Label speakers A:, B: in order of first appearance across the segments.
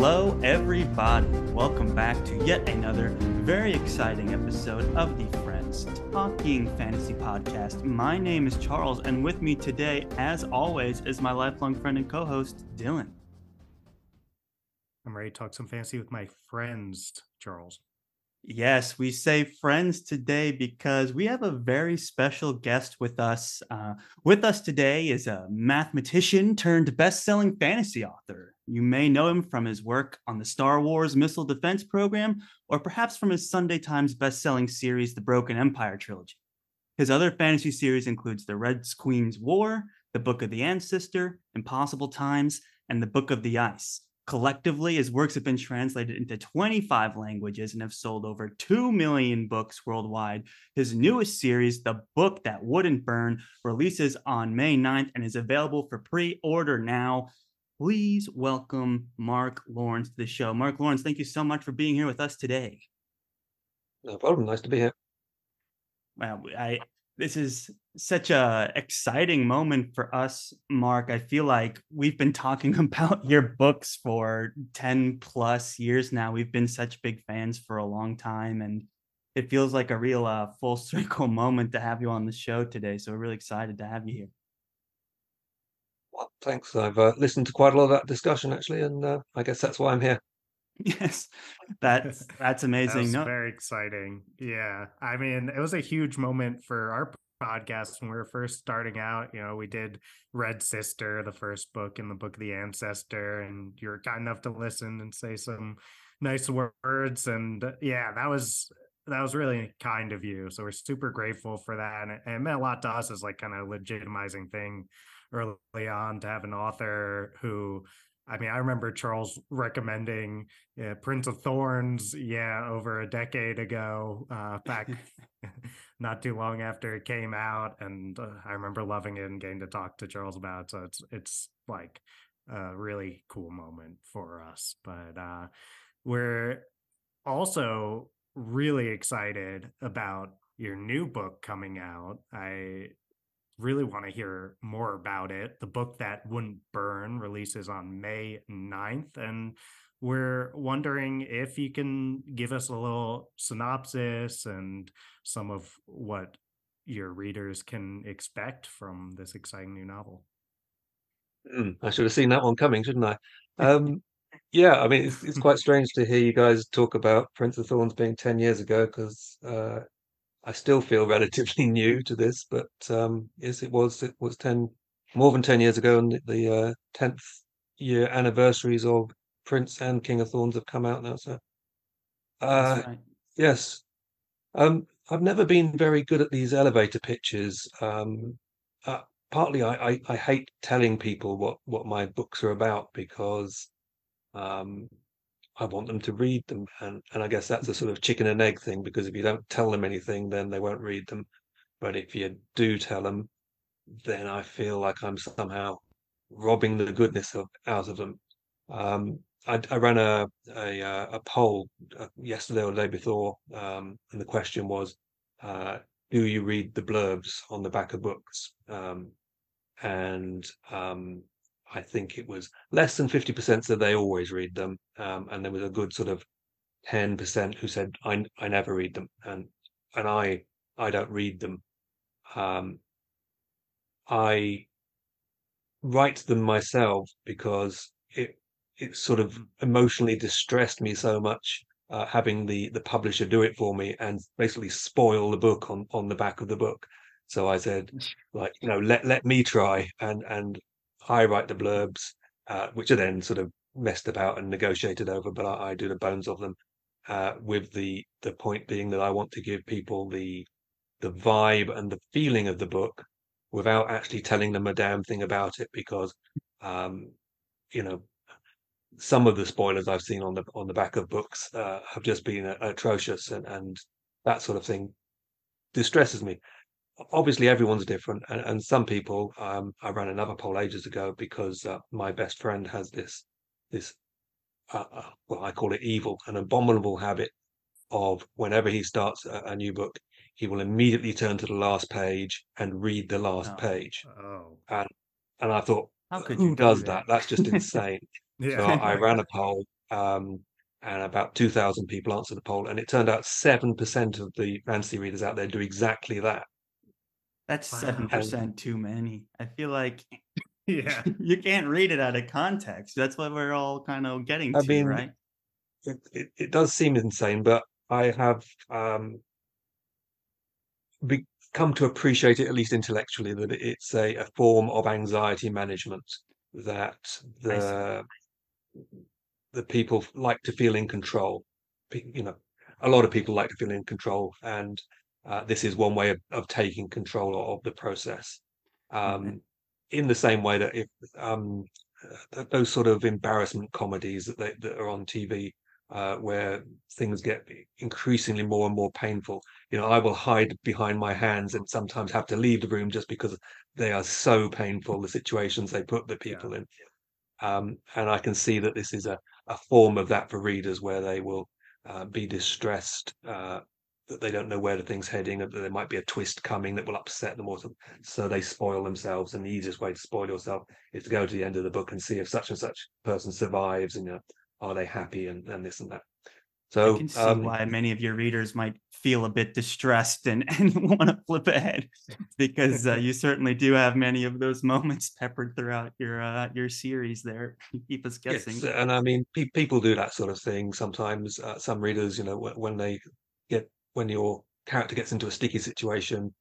A: Hello, everybody. Welcome back to yet another very exciting episode of the Friends Talking Fantasy Podcast. My name is Charles, and with me today, as always, is my lifelong friend and co host, Dylan.
B: I'm ready to talk some fantasy with my friends, Charles.
A: Yes, we say friends today because we have a very special guest with us. Uh, with us today is a mathematician turned best selling fantasy author. You may know him from his work on the Star Wars Missile Defense Program, or perhaps from his Sunday Times best selling series, The Broken Empire Trilogy. His other fantasy series includes The Red Queen's War, The Book of the Ancestor, Impossible Times, and The Book of the Ice. Collectively, his works have been translated into 25 languages and have sold over 2 million books worldwide. His newest series, The Book That Wouldn't Burn, releases on May 9th and is available for pre order now. Please welcome Mark Lawrence to the show. Mark Lawrence, thank you so much for being here with us today.
C: No problem. Nice to be here.
A: Well, I this is such a exciting moment for us mark i feel like we've been talking about your books for 10 plus years now we've been such big fans for a long time and it feels like a real uh, full circle moment to have you on the show today so we're really excited to have you here
C: well thanks. I've uh, listened to quite a lot of that discussion actually and uh, i guess that's why i'm here.
A: Yes. That's that's amazing.
B: that no. very exciting. Yeah. I mean it was a huge moment for our podcast when we were first starting out. You know we did red sister the first book in the book of the ancestor and you were kind enough to listen and say some nice words and uh, yeah that was that was really kind of you. So we're super grateful for that and it, it meant a lot to us as like kind of legitimizing thing early on to have an author who I mean, I remember Charles recommending uh, Prince of Thorns, yeah, over a decade ago, uh, back not too long after it came out, and uh, I remember loving it and getting to talk to Charles about it. So it's it's like a really cool moment for us. But uh, we're also really excited about your new book coming out. I really want to hear more about it. The book that wouldn't burn releases on May 9th. And we're wondering if you can give us a little synopsis and some of what your readers can expect from this exciting new novel.
C: Mm, I should have seen that one coming, shouldn't I? Um, yeah, I mean, it's, it's quite strange to hear you guys talk about Prince of Thorns being 10 years ago because uh, I still feel relatively new to this, but um, yes, it was it was ten more than ten years ago, and the uh, tenth year anniversaries of Prince and King of Thorns have come out now. So, uh, right. yes, um, I've never been very good at these elevator pitches. Um, uh, partly, I, I, I hate telling people what what my books are about because um, I want them to read them. And, and I guess that's a sort of chicken and egg thing because if you don't tell them anything, then they won't read them. But if you do tell them, then I feel like I'm somehow robbing the goodness of, out of them. Um, I, I, ran a a, uh, a poll uh, yesterday or the day before, um, and the question was, uh, "Do you read the blurbs on the back of books?" Um, and um, I think it was less than 50% said they always read them. Um, and there was a good sort of 10% who said, I, I never read them. And, and I, I don't read them. Um, I write them myself because it, it sort of emotionally distressed me so much uh, having the the publisher do it for me and basically spoil the book on on the back of the book. So I said, like, you know, let let me try and and I write the blurbs, uh, which are then sort of messed about and negotiated over, but I, I do the bones of them. Uh, with the the point being that I want to give people the the vibe and the feeling of the book without actually telling them a damn thing about it because um, you know some of the spoilers I've seen on the on the back of books uh, have just been atrocious and and that sort of thing distresses me obviously everyone's different and, and some people um, i ran another poll ages ago because uh, my best friend has this this uh, uh, well i call it evil an abominable habit of whenever he starts a, a, new book he will immediately turn to the last page and read the last oh. page oh. and and i thought who do does that? that? that's just insane yeah. so i ran a poll um, and about 2,000 people answered the poll, and it turned out 7% of the fantasy readers out there do exactly that.
A: That's
B: Wow.
A: seven percent too many. I feel like
B: Yeah.
A: you can't read it out of context. That's what we're all kind of getting
C: I
A: to,
C: mean,
A: right?
C: It, it, it does seem insane, but I have um, be, come to appreciate it, at least intellectually, that it's a, a form of anxiety management that the the people like to feel in control. You know, a lot of people like to feel in control, and uh, this is one way of, of taking control of the process. Um, in the same way that if um, those sort of embarrassment comedies that they, that are on TV, uh, where things get increasingly more and more painful. You know, I will hide behind my hands and sometimes have to leave the room just because they are so painful. The situations they put the people in, um, and I can see that this is a a form of that for readers where they will uh, be distressed uh, that they don't know where the thing's heading, that there might be a twist coming that will upset them or something. So they spoil themselves, and the easiest way to spoil yourself is to go to the end of the book and see if such and such person survives, and you know, are they happy and, and this and that. So
A: I can see
C: um,
A: why many of your readers might feel a bit distressed and, and want to flip ahead because uh, you certainly do have many of those moments peppered throughout your uh, your series there. You keep us guessing.
C: Yes, and I mean, pe- people do that sort of thing sometimes. Uh, some readers, you know, wh- when they get when your character gets into a sticky situation,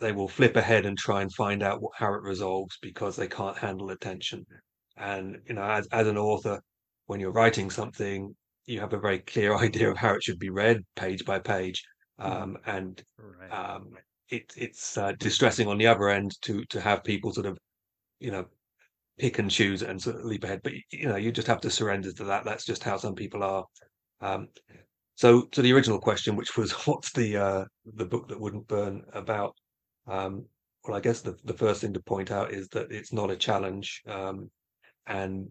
C: they will flip ahead and try and find out what, how it resolves because they can't handle the tension. And you know, as as an author, when you're writing something, you have a very clear idea of how it should be read, page by page, um, and
B: Right.
C: um, it, it's uh, distressing on the other end to to have people sort of, you know, pick and choose and sort of leap ahead. But you know, you just have to surrender to that. That's just how some people are. Um, so to the original question, which was what's the uh, the book that wouldn't burn about? Um, well, I guess the the first thing to point out is that it's not a challenge, um, and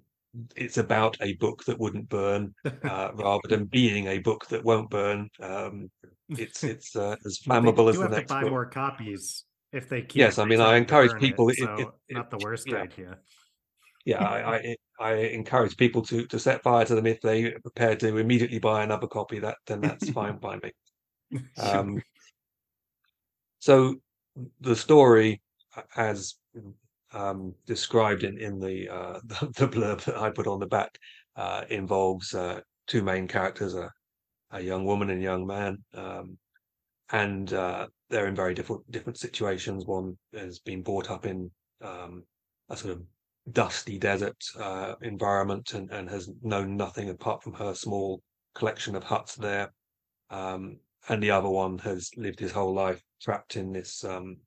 C: it's about a book that wouldn't burn uh, rather than being a book that won't burn. Um, it's it's uh, as flammable as the
B: have to
C: next
B: buy
C: book.
B: more copies if they keep
C: Yes, I mean, I encourage people.
B: It, so
C: it, it,
B: not the worst
C: yeah.
B: idea.
C: yeah, I, I I encourage people to to set fire to them if they are prepared to immediately buy another copy. That then that's fine by me. Um, so the story, as um, described in in the, uh, the the blurb that I put on the back, uh, involves uh, two main characters: a a young woman and a young man, um, and uh, they're in very different different situations. One has been brought up in um, a sort of dusty desert uh, environment and, and has known nothing apart from her small collection of huts there. Um, and the other one has lived his whole life trapped in this um,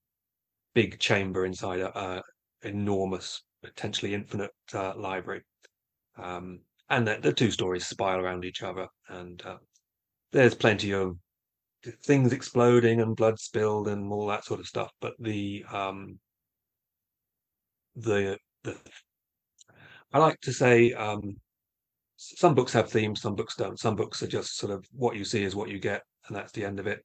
C: big chamber inside a, enormous, potentially infinite uh, library. Um, and the, the two stories spiral around each other, and uh, there's plenty of things exploding and blood spilled and all that sort of stuff. But the um, the I like to say um, some books have themes, some books don't. Some books are just sort of what you see is what you get, and that's the end of it.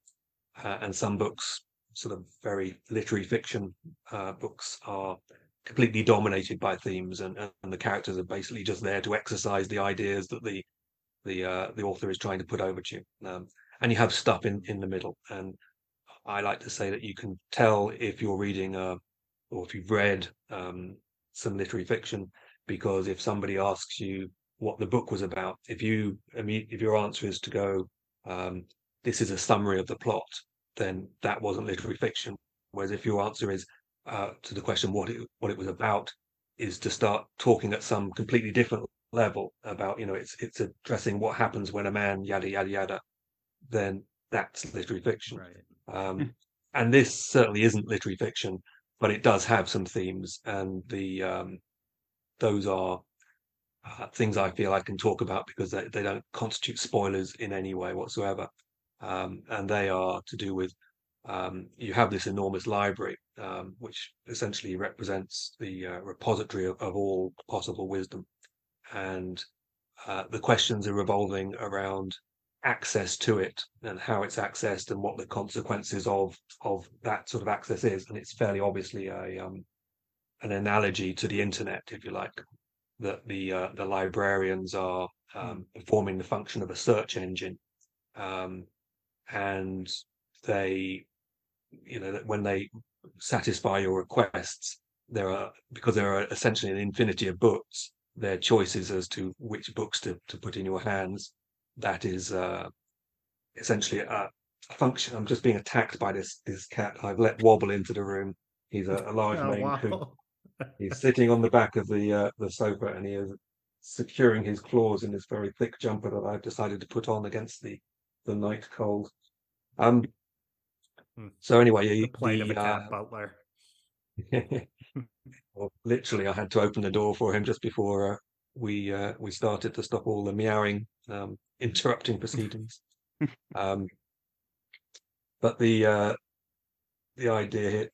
C: Uh, and some books, sort of very literary fiction uh, books, are completely dominated by themes, and, and the characters are basically just there to exercise the ideas that the the uh, the author is trying to put over to you. Um, and you have stuff in in the middle. And I like to say that you can tell if you're reading uh, or if you've read um, some literary fiction because if somebody asks you what the book was about, if you I mean, if your answer is to go, um, this is a summary of the plot, then that wasn't literary fiction. Whereas if your answer is uh, to the question what it what it was about, is to start talking at some completely different level about you know it's it's addressing what happens when a man yada yada yada, then that's literary fiction.
B: Right.
C: Um, and this certainly isn't literary fiction, but it does have some themes, and the um, those are uh, things I feel I can talk about because they, they don't constitute spoilers in any way whatsoever. Um, and they are to do with um, you have this enormous library, um, which essentially represents the uh, repository of, of all possible wisdom. And uh, the questions are revolving around access to it and how it's accessed and what the consequences of of that sort of access is. And it's fairly obviously a um, an analogy to the internet, if you like. that the uh, the librarians are um, performing the function of a search engine, um, and they, you know, that when they satisfy your requests, there are because there are essentially an infinity of books. Their choices as to which books to, to put in your hands. That is uh, essentially a, a function. I'm just being attacked by this this cat. I've let Wobble into the room. He's a, a large
B: Oh,
C: Maine Coon.
B: wow.
C: He's sitting on the back of the uh, the sofa and he is securing his claws in this very thick jumper that I've decided to put on against the the night cold. Um.
B: Hmm.
C: So anyway,
B: the
C: he,
B: plight of
C: the,
B: a cat
C: uh,
B: butler.
C: well, literally, I had to open the door for him just before uh, we uh, we started to stop all the meowing, um, interrupting proceedings. um, but the uh, the idea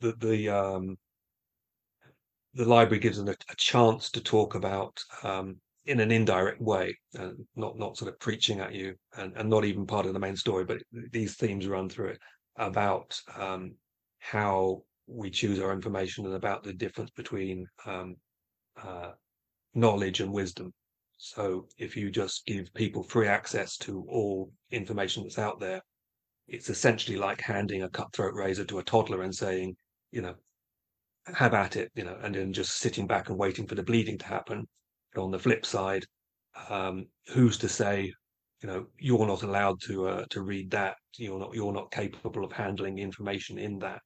C: that the um, the library gives them a, a chance to talk about um, in an indirect way, and not not sort of preaching at you, and, and not even part of the main story, but these themes run through it about um, how we choose our information and about the difference between um, uh, knowledge and wisdom. So if you just give people free access to all information that's out there, it's essentially like handing a cutthroat razor to a toddler and saying, you know, have at it, you know, and then just sitting back and waiting for the bleeding to happen. But on the flip side, um, who's to say, you know, you're not allowed to uh, to read that. You're not you're not capable of handling information in that.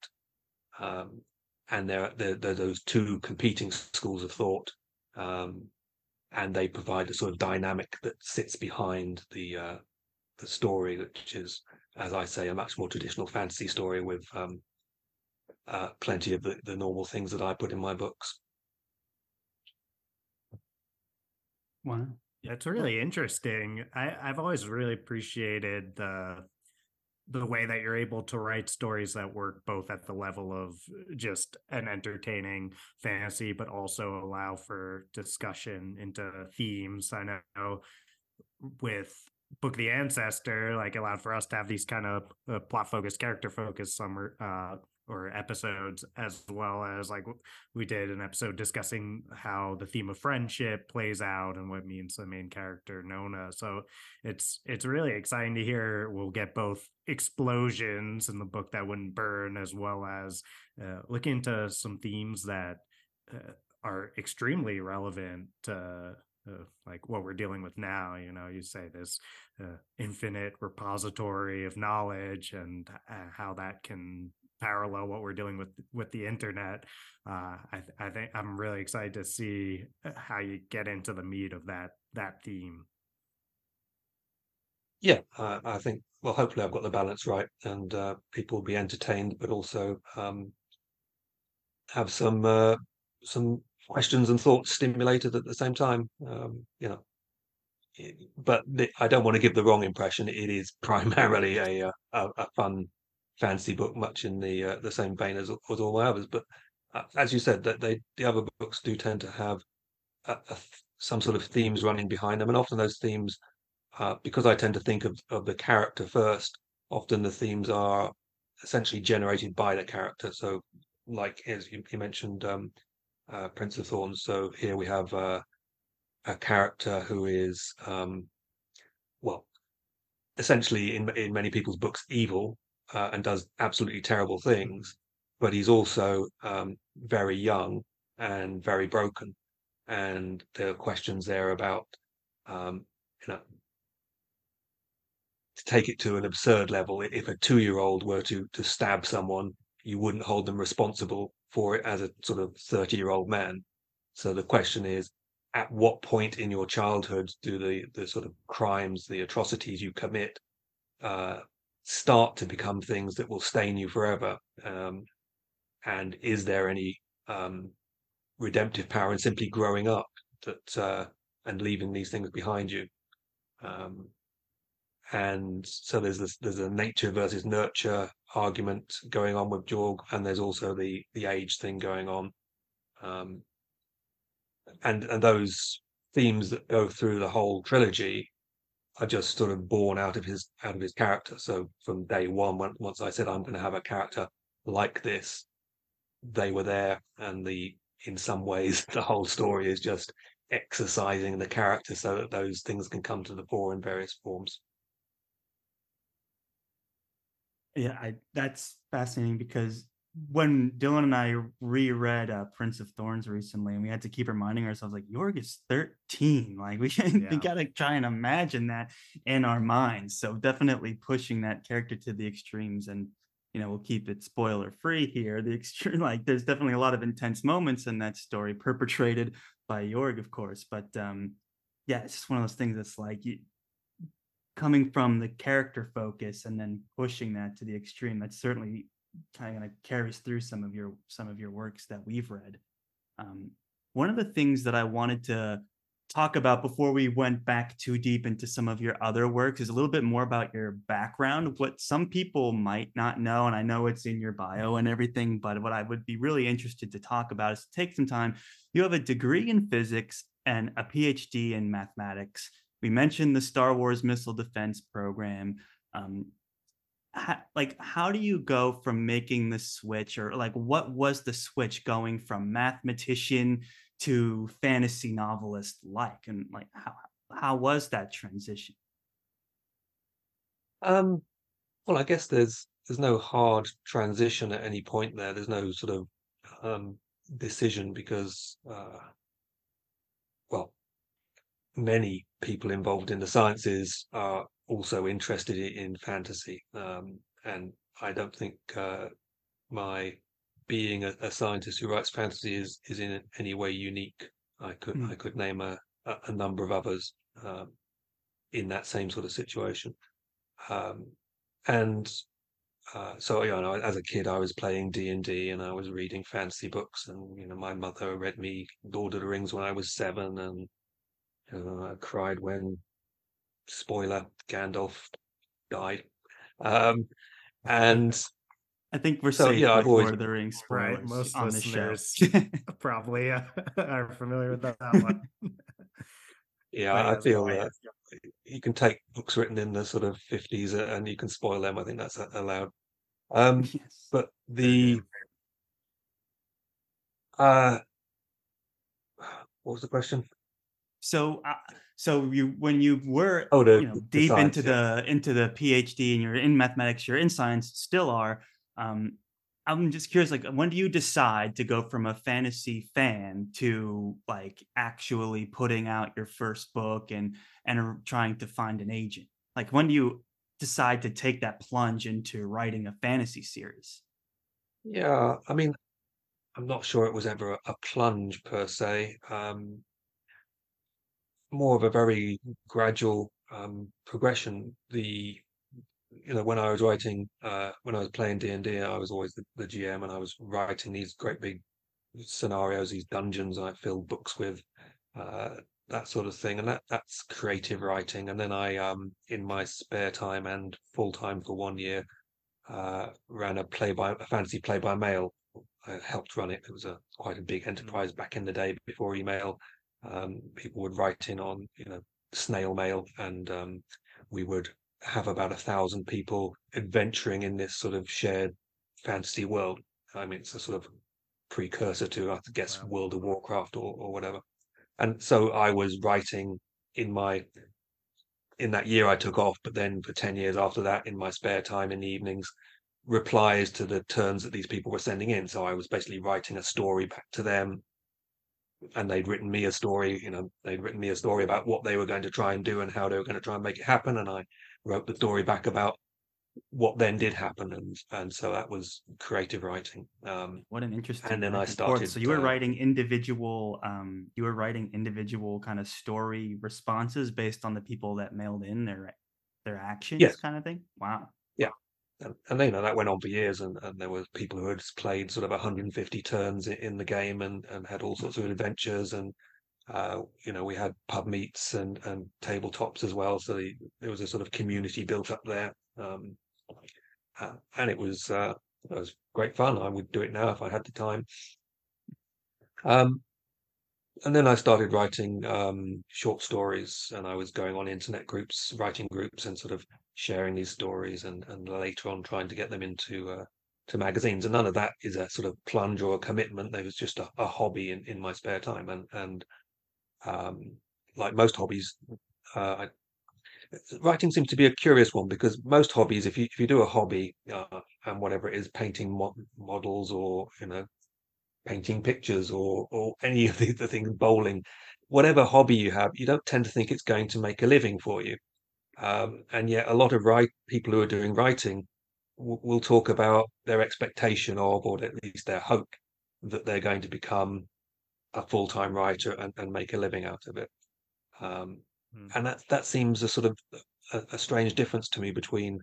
C: Um, and there, there there are those two competing schools of thought, um, and they provide a sort of dynamic that sits behind the uh, the story, which is, as I say, a much more traditional fantasy story with um, uh, plenty of the, the normal things that I put in my books.
A: Wow.
B: Yeah, it's really interesting. I, I've always really appreciated the the way that you're able to write stories that work both at the level of just an entertaining fantasy, but also allow for discussion into themes. I know with Book the Ancestor, like allowed for us to have these kind of uh, plot focused, character focused summer uh, or episodes, as well as like we did an episode discussing how the theme of friendship plays out and what means the main character Nona. So it's it's really exciting to hear. We'll get both explosions in the book that wouldn't burn, as well as uh, look into some themes that uh, are extremely relevant to uh, like what we're dealing with now. You know, you say this uh, infinite repository of knowledge and uh, how that can parallel what we're dealing with with the internet. Uh, I, th- I think I'm really excited to see uh, how you get into the meat of that that theme.
C: Yeah, uh, I think. Well, hopefully, I've got the balance right, and uh, people will be entertained, but also um, have some uh, some questions and thoughts stimulated at the same time. Um, you know, but I don't want to give the wrong impression. It is primarily a uh, a, a fun fantasy book, much in the uh, the same vein as, as all my others. But uh, as you said, that they the other books do tend to have a, a some sort of themes running behind them, and often those themes, uh, because I tend to think of of the character first. Often the themes are essentially generated by the character. So, like as you, you mentioned, um, uh, Prince of Thorns. So here we have uh, a character who is, um, well, essentially in in many people's books, evil uh, and does absolutely terrible things. But he's also um, very young and very broken. And there are questions there about, um, you know, to take it to an absurd level. If a two-year-old were to to stab someone, you wouldn't hold them responsible for it as a sort of thirty-year-old man. So the question is, at what point in your childhood do the the sort of crimes, the atrocities you commit, uh, start to become things that will stain you forever? Um, and is there any um, redemptive power in simply growing up that uh, and leaving these things behind you? Um, and so there's this there's a nature versus nurture argument going on with Jorg, and there's also the the age thing going on. Um, and and those themes that go through the whole trilogy are just sort of born out of his out of his character. So from day one, when, once I said I'm going to have a character like this, they were there, and the in some ways, the whole story is just exercising the character so that those things can come to the fore in various forms.
A: Yeah, I, that's fascinating because when Dylan and I reread uh, Prince of Thorns recently, and we had to keep reminding ourselves, like Jorg is thirteen. Like we yeah. we gotta try and imagine that in our minds. So definitely pushing that character to the extremes, and you know we'll keep it spoiler free here. The extreme, like there's definitely a lot of intense moments in that story, perpetrated by Jorg, of course. But um, yeah, it's just one of those things that's like you, coming from the character focus and then pushing that to the extreme. That's certainly kind of carries through some of your some of your works that we've read. Um, one of the things that I wanted to talk about before we went back too deep into some of your other works is a little bit more about your background what some people might not know and i know it's in your bio and everything but what i would be really interested to talk about is take some time. You have a degree in physics and a phd in mathematics. We mentioned the star wars missile defense program. Um, how, like how do you go from making the switch or like what was the switch going from mathematician to fantasy novelist like? And like how how was that transition?
C: Um well i guess there's there's no hard transition at any point there. There's no sort of um decision because uh many people involved in the sciences are also interested in fantasy. Um, and I don't think uh, my being a, a, scientist who writes fantasy is is in any way unique. I could mm. I could name a, a number of others um, in that same sort of situation. Um, and uh, so you know, as a kid, I was playing D and D, and I was reading fantasy books, and you know, my mother read me Lord of the Rings when I was seven, and you know, I cried when spoiler, Gandalf died. Um, and
A: I think we're so, safe yeah, with always, Lord of the Rings spoilers right. Most on
B: listeners probably uh, are familiar with that one.
C: yeah, I feel that you can take books written in the sort of 50s uh, and you can spoil them. I think that's allowed. Um, yes. But the uh, what was the question?
A: So uh, so you when you were oh, the, you know deep science, into yeah. the into the phd and you're in mathematics you're in science still are um i'm just curious like when do you decide to go from a fantasy fan to like actually putting out your first book and and trying to find an agent like when do you decide to take that plunge into writing a fantasy series
C: yeah i mean i'm not sure it was ever a, a plunge per se um more of a very gradual um, progression. The you know when I was writing uh, when I was playing D and D, I was always the, the, GM, and I was writing these great big scenarios, these dungeons I filled books with. Uh, that sort of thing, and that that's creative writing. And then I, um, in my spare time and full time for one year, uh, ran a play by a fantasy play by mail. I helped run it. It was a quite a big mm. enterprise back in the day before email, um, people would write in on you know snail mail, and um, we would have about a thousand people adventuring in this sort of shared fantasy world. I mean, it's a sort of precursor to, I guess, wow. World of Warcraft or, or whatever. And so I was writing in my in that year I took off, but then for 10 years after that, in my spare time in the evenings, replies to the turns that these people were sending in. So I was basically writing a story back to them and they'd written me a story, you know, they'd written me a story about what they were going to try and do and how they were going to try and make it happen. And I wrote the story back about what then did happen. And, and so that was creative writing. Um,
A: what an interesting.
C: And then I started.
A: So you were uh, writing individual, um, you were writing individual kind of story responses based on the people that mailed in their, their actions yes. kind of thing. Wow.
C: And, and you know that went on for years and, and there were people who had played sort of 150 turns in the game and, and had all sorts of adventures and uh, you know we had pub meets and, and tabletops as well so the, there was a sort of community built up there um, uh, and it was uh, it was great fun. I would do it now if i had the time. Um, and then I started writing um, short stories, and I was going on internet groups, writing groups, and sort of sharing these stories, and and later on trying to get them into uh, to magazines, and none of that is a sort of plunge or a commitment. There was just a, a hobby in, in my spare time, and and um, like most hobbies, uh, I, writing seems to be a curious one because most hobbies, if you if you do a hobby uh, and whatever it is, painting mo- models or you know painting pictures or or any of the, the things, bowling, whatever hobby you have, you don't tend to think it's going to make a living for you. Um, and yet, a lot of write people who are doing writing w- will talk about their expectation of, or at least their hope, that they're going to become a full time writer and, and make a living out of it. Um, mm. And that that seems a sort of a, a strange difference to me between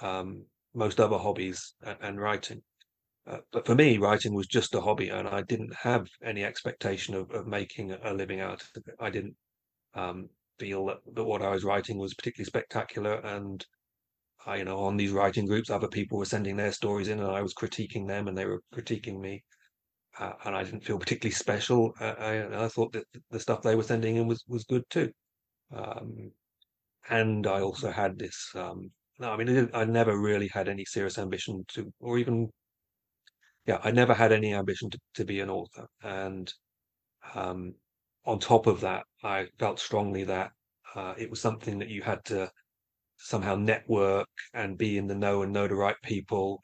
C: um, most other hobbies and, and writing. Uh, but for me, writing was just a hobby, and I didn't have any expectation of, of making a living out of it. I didn't um, feel that, that what I was writing was particularly spectacular. And I, you know, on these writing groups, other people were sending their stories in, and I was critiquing them, and they were critiquing me. Uh, and I didn't feel particularly special. Uh, I, I, thought that the stuff they were sending in was was good too. Um, and I also had this. Um, no, I mean, I never really had any serious ambition to, or even yeah, I never had any ambition to, to be an author. And um, on top of that, I felt strongly that uh, it was something that you had to somehow network and be in the know and know the right people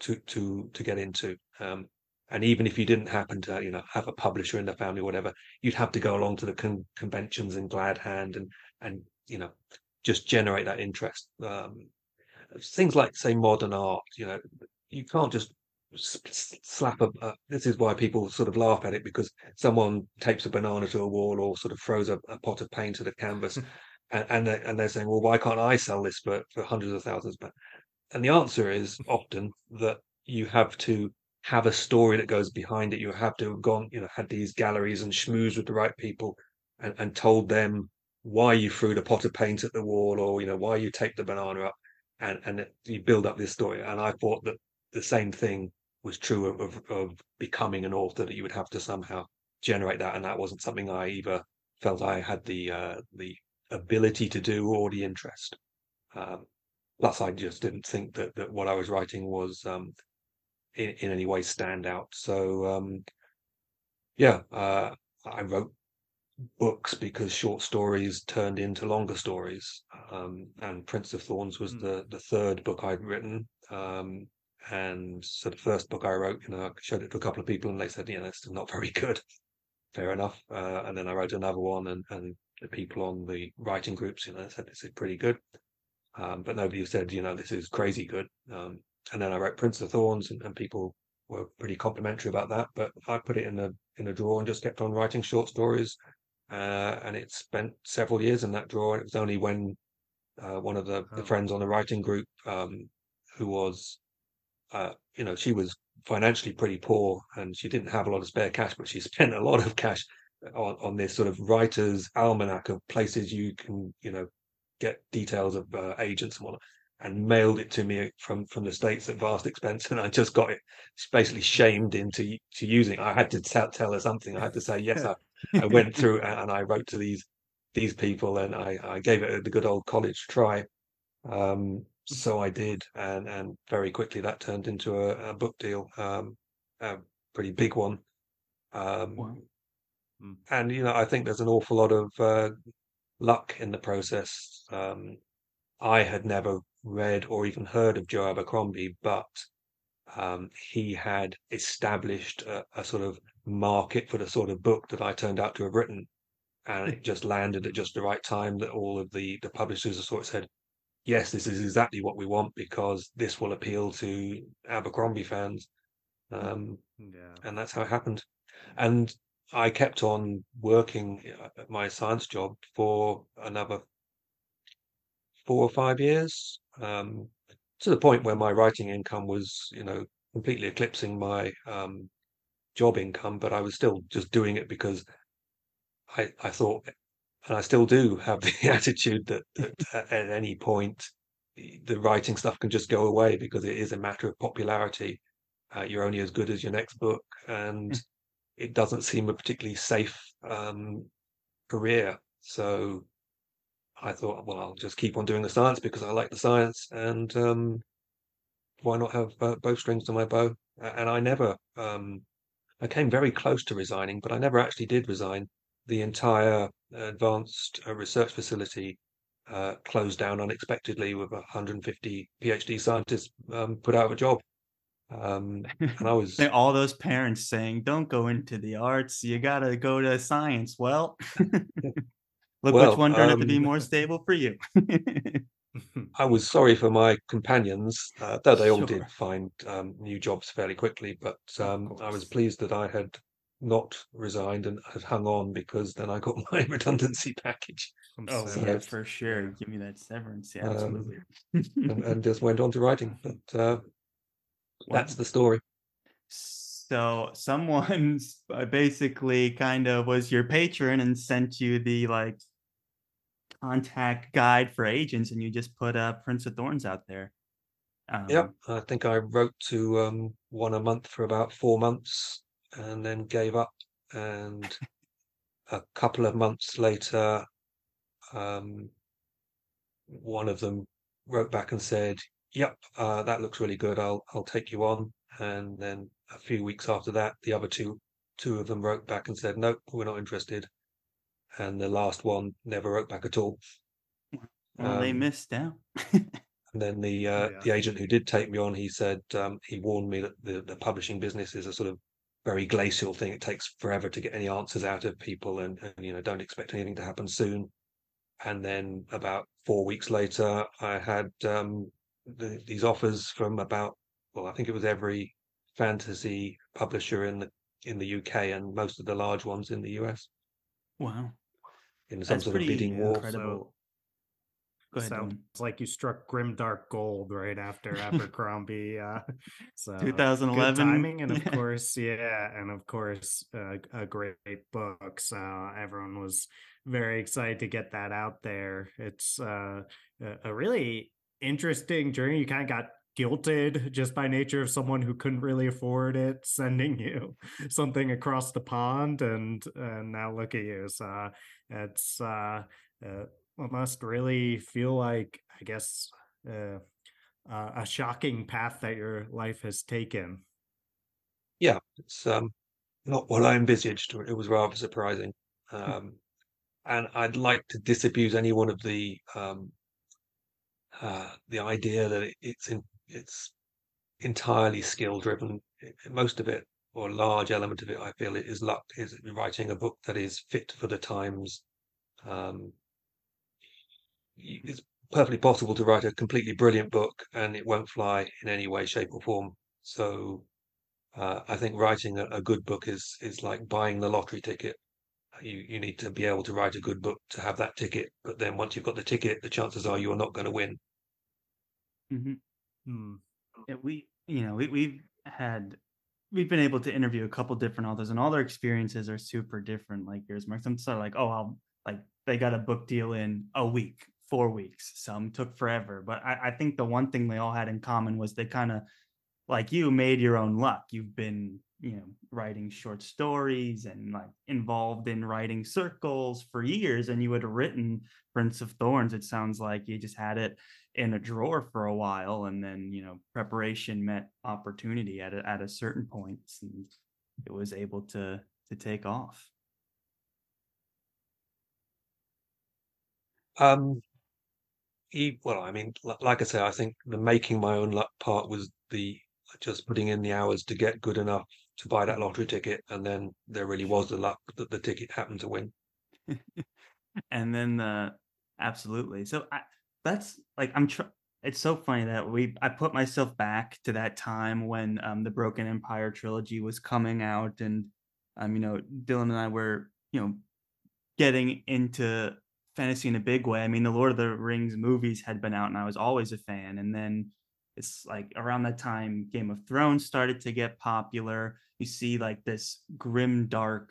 C: to to to get into. Um, and even if you didn't happen to, you know, have a publisher in the family or whatever, you'd have to go along to the con- conventions in glad hand and and you know just generate that interest. Um, things like say modern art, you know, you can't just slap a, uh, this is why people sort of laugh at it because someone tapes a banana to a wall or sort of throws a, a pot of paint at a canvas and and they're, and they're saying well why can't i sell this for, for hundreds of thousands? But and the answer is often that you have to have a story that goes behind it. You have to have gone you know had these galleries and schmoozed with the right people and, and told them why you threw the pot of paint at the wall or you know why you taped the banana up and and you build up this story. And i thought that the same thing was true of, of, of becoming an author that you would have to somehow generate that, and that wasn't something I either felt I had the uh, the ability to do or the interest. Um, plus, I just didn't think that that what I was writing was um, in, in any way stand out. So, um, yeah, uh, I wrote books because short stories turned into longer stories. Um, and Prince of Thorns was mm. the the third book I'd written. Um, and so the first book I wrote, you know, I showed it to a couple of people and they said, you know, it's not very good. Fair enough. Uh, and then I wrote another one and, and the people on the writing groups, you know, said this is pretty good. Um, but nobody said, you know, this is crazy good. Um, and then I wrote Prince of Thorns and, and people were pretty complimentary about that. But I put it in a in a drawer and just kept on writing short stories. Uh, and it spent several years in that drawer. It was only when uh, one of the, the, friends on the writing group, um, who was uh, you know, she was financially pretty poor and she didn't have a lot of spare cash, but she spent a lot of cash on, on this sort of writer's almanac of places you can, you know, get details of uh, agents and whatnot, and mailed it to me from from the states at vast expense. And I just got it basically shamed into to using. I had to tell, tell her something. I had to say yes. I, I went through and I wrote to these these people and I, I gave it the good old college try. Um, so I did, and and very quickly that turned into a, a book deal, um, a pretty big one. Um, wow. Hmm. And you know, I think there's an awful lot of uh, luck in the process. Um, I had never read or even heard of Joe Abercrombie, but um, he had established a, a, sort of market for the sort of book that I turned out to have written, and it just landed at just the right time. That all of the the publishers sort of said, yes, this is exactly what we want because this will appeal to Abercrombie fans. Um, yeah. And that's how it happened. And I kept on working at my science job for another four or five years, um, to the point where my writing income was, you know, completely eclipsing my um, job income. But I was still just doing it because I, I thought and I still do have the attitude that, that at any point the writing stuff can just go away because it is a matter of popularity. Uh, you're only as good as your next book, and mm. it doesn't seem a particularly safe um, career. So I thought, well, I'll just keep on doing the science because I like the science, and um, why not have uh, both strings to my bow? And I never, um, I came very close to resigning, but I never actually did resign. The entire advanced uh, research facility uh, closed down unexpectedly with 150 PhD scientists um, put out of a job. Um, and I was
A: all those parents saying, "Don't go into the arts. You got to go to science." Well, look
C: well,
A: which one turned um, out to be
C: um,
A: more stable for you.
C: I was sorry for my companions, uh, though they all sure. did find um, new jobs fairly quickly. But um, I was pleased that I had not resigned and had hung on because then I got my redundancy package.
A: Oh, so, yeah, for sure. Give me that severance. Yeah, absolutely.
C: Um, and, and, just went on to writing. But uh, that's the story.
A: So someone basically kind of was your patron and sent you the like contact guide for agents, and you just put uh, Prince of Thorns out there.
C: Um, yep, I think I wrote to um, one a month for about four months, and then gave up. And a couple of months later, um, one of them wrote back and said, "Yep, uh, that looks really good. I'll I'll take you on." And then a few weeks after that, the other two two of them wrote back and said, "Nope, we're not interested." and the last one never wrote back at all.
A: Well, um, they missed out.
C: and then the uh, yeah. the agent who did take me on, he said um, he warned me that the, the publishing business is a sort of very glacial thing. It takes forever to get any answers out of people, and, and you know don't expect anything to happen soon. And then about four weeks later, I had um, the, these offers from about well, I think it was every fantasy publisher in the in the UK and most of the large ones in the US.
A: Wow
C: in some That's sort of bidding war.
A: Incredible.
B: Go ahead. Sounds Dylan. like you struck grim dark gold right after Abercrombie. uh, so
A: 2011
B: timing, and of course, yeah, and of course, uh, a great book. So everyone was very excited to get that out there. It's uh, a really interesting journey. You kind of got guilted just by nature of someone who couldn't really afford it sending you something across the pond and and now look at you so it's uh, uh must really feel like i guess uh, uh, a shocking path that your life has taken
C: yeah it's um not what i envisaged it was rather surprising hmm. um and i'd like to disabuse anyone of the um uh, the idea that it's in, it's entirely skill driven. Most of it, or a large element of it, I feel it is luck. Is writing a book that is fit for the times. Um, it's perfectly possible to write a completely brilliant book and it won't fly in any way, shape, or form. So, uh, I think writing a, a good book is is like buying the lottery ticket. You you need to be able to write a good book to have that ticket. But then once you've got the ticket, the chances are you're not going to win.
A: Mm-hmm. Hmm. Yeah, we, you know, we, we've had, we've been able to interview a couple different authors, and all their experiences are super different. Like yours, Mark. Some sort of like, oh, I'll like they got a book deal in a week, four weeks. Some took forever, but I, I think the one thing they all had in common was they kind of, like you, made your own luck. You've been you know writing short stories and like involved in writing circles for years and you had written prince of thorns it sounds like you just had it in a drawer for a while and then you know preparation met opportunity at a, at a certain point. and it was able to to take off
C: um well i mean like i say i think the making my own luck part was the just putting in the hours to get good enough to buy that lottery ticket, and then there really was the luck that the ticket happened to win.
A: and then the absolutely. So I, that's like I'm trying. It's so funny that we I put myself back to that time when um, the Broken Empire trilogy was coming out, and um, you know, Dylan and I were you know getting into fantasy in a big way. I mean, the Lord of the Rings movies had been out, and I was always a fan. And then it's like around that time Game of Thrones started to get popular. You see like this grim dark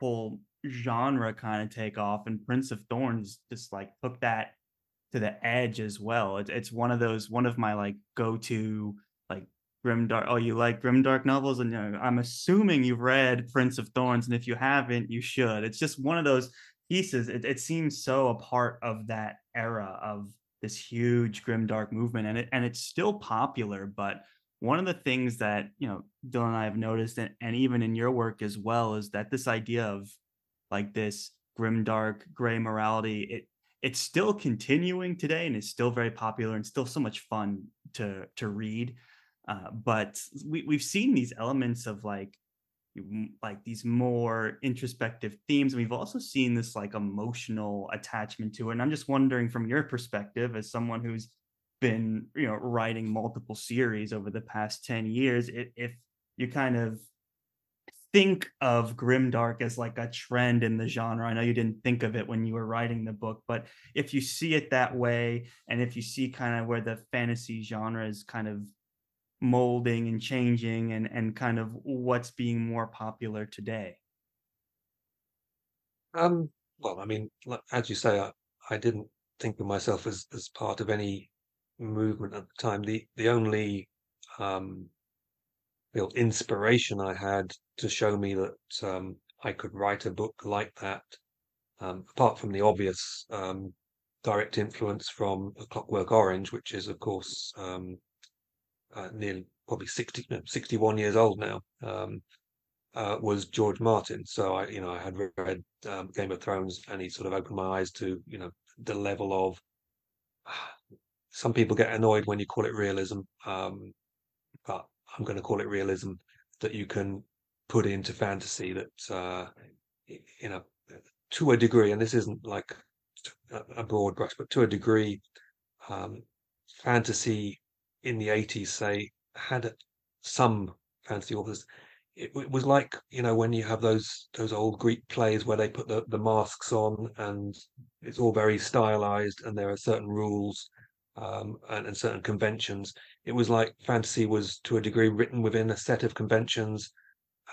A: whole genre kind of take off and Prince of Thorns just like took that to the edge as well. It, it's one of those one of my like go-to like grim dark oh you like grim dark novels and you know, I'm assuming you've read Prince of Thorns and if you haven't you should. It's just one of those pieces it, it seems so a part of that era of this huge grimdark movement and it and it's still popular but one of the things that you know dylan and i have noticed and, and even in your work as well is that this idea of like this grimdark gray morality it it's still continuing today and it's still very popular and still so much fun to to read uh, but we, we've seen these elements of like like these more introspective themes. And we've also seen this like emotional attachment to it and i'm just wondering from your perspective as someone who's been you know writing multiple series over the past 10 years if you kind of think of grimdark as like a trend in the genre i know you didn't think of it when you were writing the book but if you see it that way and if you see kind of where the fantasy genre is kind of molding and changing and and kind of what's being more popular today?
C: Um well i mean as you say i, I didn't think of myself as as part of any movement at the time. The the only um real inspiration i had to show me that um i could write a book like that um apart from the obvious um direct influence from a clockwork orange which is of course um uh, nearly probably 60, 61 years old now, um, uh, was George Martin. So I, you know, I had read um, Game of Thrones, and he sort of opened my eyes to, you know, the level of. Some people get annoyed when you call it realism, um, but I'm going to call it realism that you can put into fantasy that, uh, you know, to a degree, and this isn't like a broad brush, but to a degree, um, fantasy in the 80s, say, had some fantasy authors. It, it, was like you know when you have those those old Greek plays where they put the, the masks on and it's all very stylized and there are certain rules um, and, and certain conventions. It was like fantasy was to a degree written within a set of conventions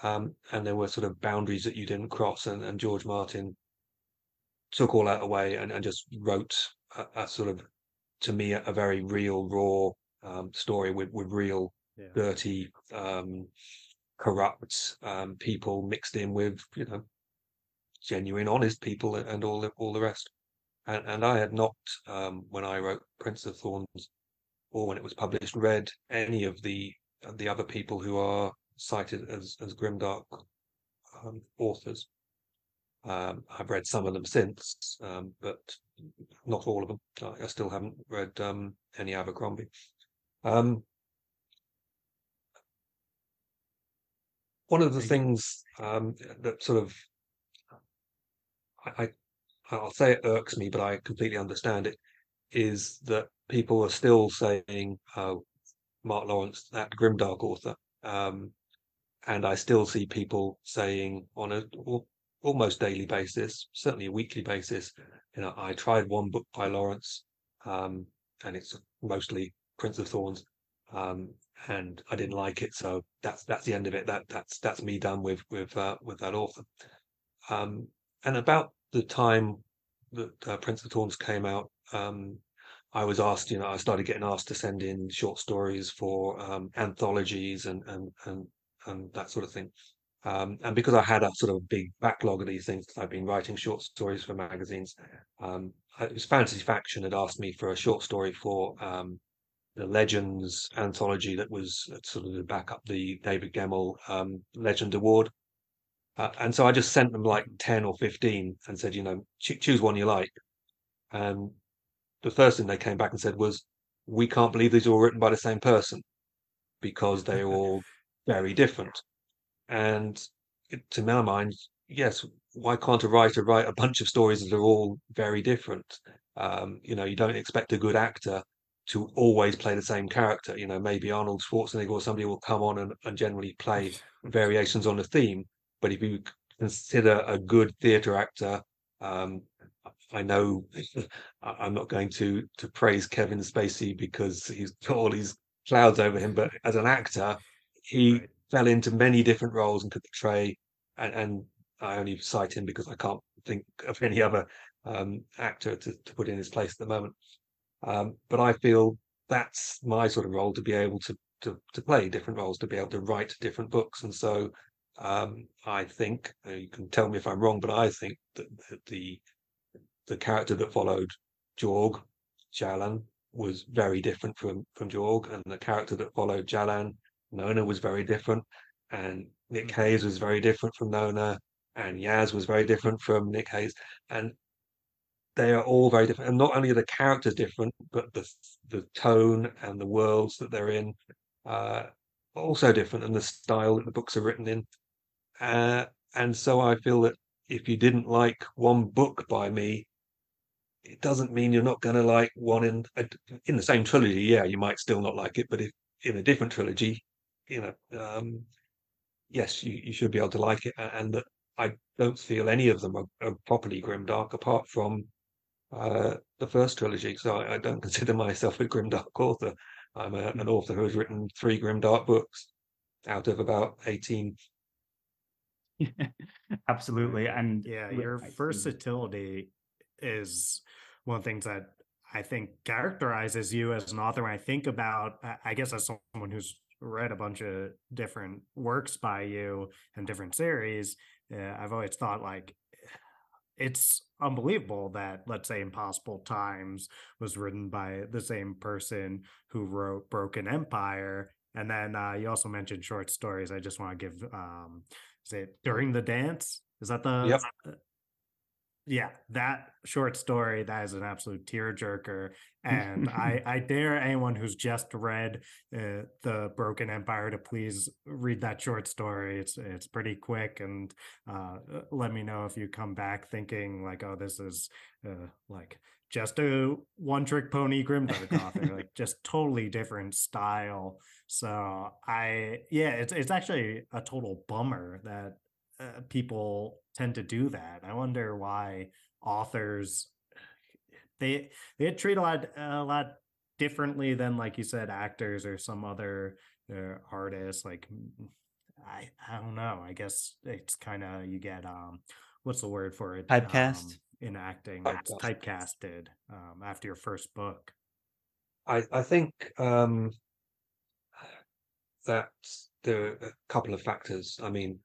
C: um, and there were sort of boundaries that you didn't cross. And, and George Martin took all that away and, and just wrote a, a sort of to me a, a very real raw um, story with with real yeah. dirty, um, corrupt um, people mixed in with you know genuine, honest people and all the, all the rest. And, and I had not, um, when I wrote Prince of Thorns, or when it was published, read any of the the other people who are cited as as grimdark um, authors. Um, I've read some of them since, um, but not all of them. I, I still haven't read um, any Abercrombie. Um, one of the things um, that sort of I, I will say it irks me, but I completely understand it. Is that people are still saying, "Oh, Mark Lawrence, that grimdark author," um, and I still see people saying on a almost daily basis, certainly a weekly basis, you know, I tried one book by Lawrence, um, and it's mostly Prince of Thorns, um, and I didn't like it. So that's that's the end of it. That that's that's me done with with uh, with that author. Um, and about the time that uh, Prince of Thorns came out, um, I was asked. You know, I started getting asked to send in short stories for um, anthologies and and and and that sort of thing. Um, and because I had a sort of big backlog of these things, I've been writing short stories for magazines. Um, it was Fantasy Faction had asked me for a short story for um, the Legends anthology that was sort of to back up the David Gemmell um, Legend Award. Uh, and so I just sent them like 10 or 15 and said, you know, ch- choose one you like. And the first thing they came back and said was, we can't believe these are all written by the same person because they're all very different. And it, to my mind, yes, why can't a writer write a bunch of stories that are all very different? Um, you know, you don't expect a good actor to always play the same character. You know, maybe Arnold Schwarzenegger or somebody will come on and, and generally play variations on the theme. But if you consider a good theatre actor, um, I know I'm not going to to praise Kevin Spacey because he's got all these clouds over him, but as an actor, he right. fell into many different roles and could portray. And, and, I only cite him because I can't think of any other um, actor to, to put in his place at the moment. Um, but I feel that's my sort of role to be able to to to play different roles, to be able to write different books. And so um, I think uh, you can tell me if I'm wrong, but I think that, that the the character that followed Jorg Jalan was very different from from Jorg, and the character that followed Jalan, Nona, was very different, and Nick
B: Mm-hmm.
C: Hayes was very different from Nona, and Yaz was very different from Nick Hayes, and they are all very different. And not only are the characters different, but the the tone and the worlds that they're in uh, also different, and the style that the books are written in. Uh, and so I feel that if you didn't like one book by me, it doesn't mean you're not going to like one in in the same trilogy. Yeah, you might still not like it, but if in a different trilogy, you know, um, yes, you, you should be able to like it. And that I don't feel any of them are, are properly grimdark, apart from uh, the first trilogy. So I, I, don't consider myself a grimdark author. I'm a, an author who has written three grimdark books out of about eighteen.
A: Absolutely, and
B: yeah, your versatility is one of the things that I think characterizes you as an author. When I think about, I guess, as someone who's read a bunch of different works by you and different series, uh, I've always thought like it's unbelievable that let's say impossible times was written by the same person who wrote broken empire and then uh, you also mentioned short stories i just want to give um is it during the dance is that the
C: yep.
B: Yeah, that short story that is an absolute tearjerker, and I I dare anyone who's just read uh, the Broken Empire to please read that short story. It's it's pretty quick, and uh, uh let me know if you come back thinking like, oh, this is uh, like just a one trick pony grimdark author, like just totally different style. So I yeah, it's it's actually a total bummer that uh, people tend to do that. I wonder why authors they they treat a lot a lot differently than like you said actors or some other uh, artists like I I don't know. I guess it's kind of you get um what's the word for it?
A: Typecast
B: um, in acting.
C: Typecast.
B: It's typecasted um, after your first book.
C: I I think um that there are a couple of factors. I mean,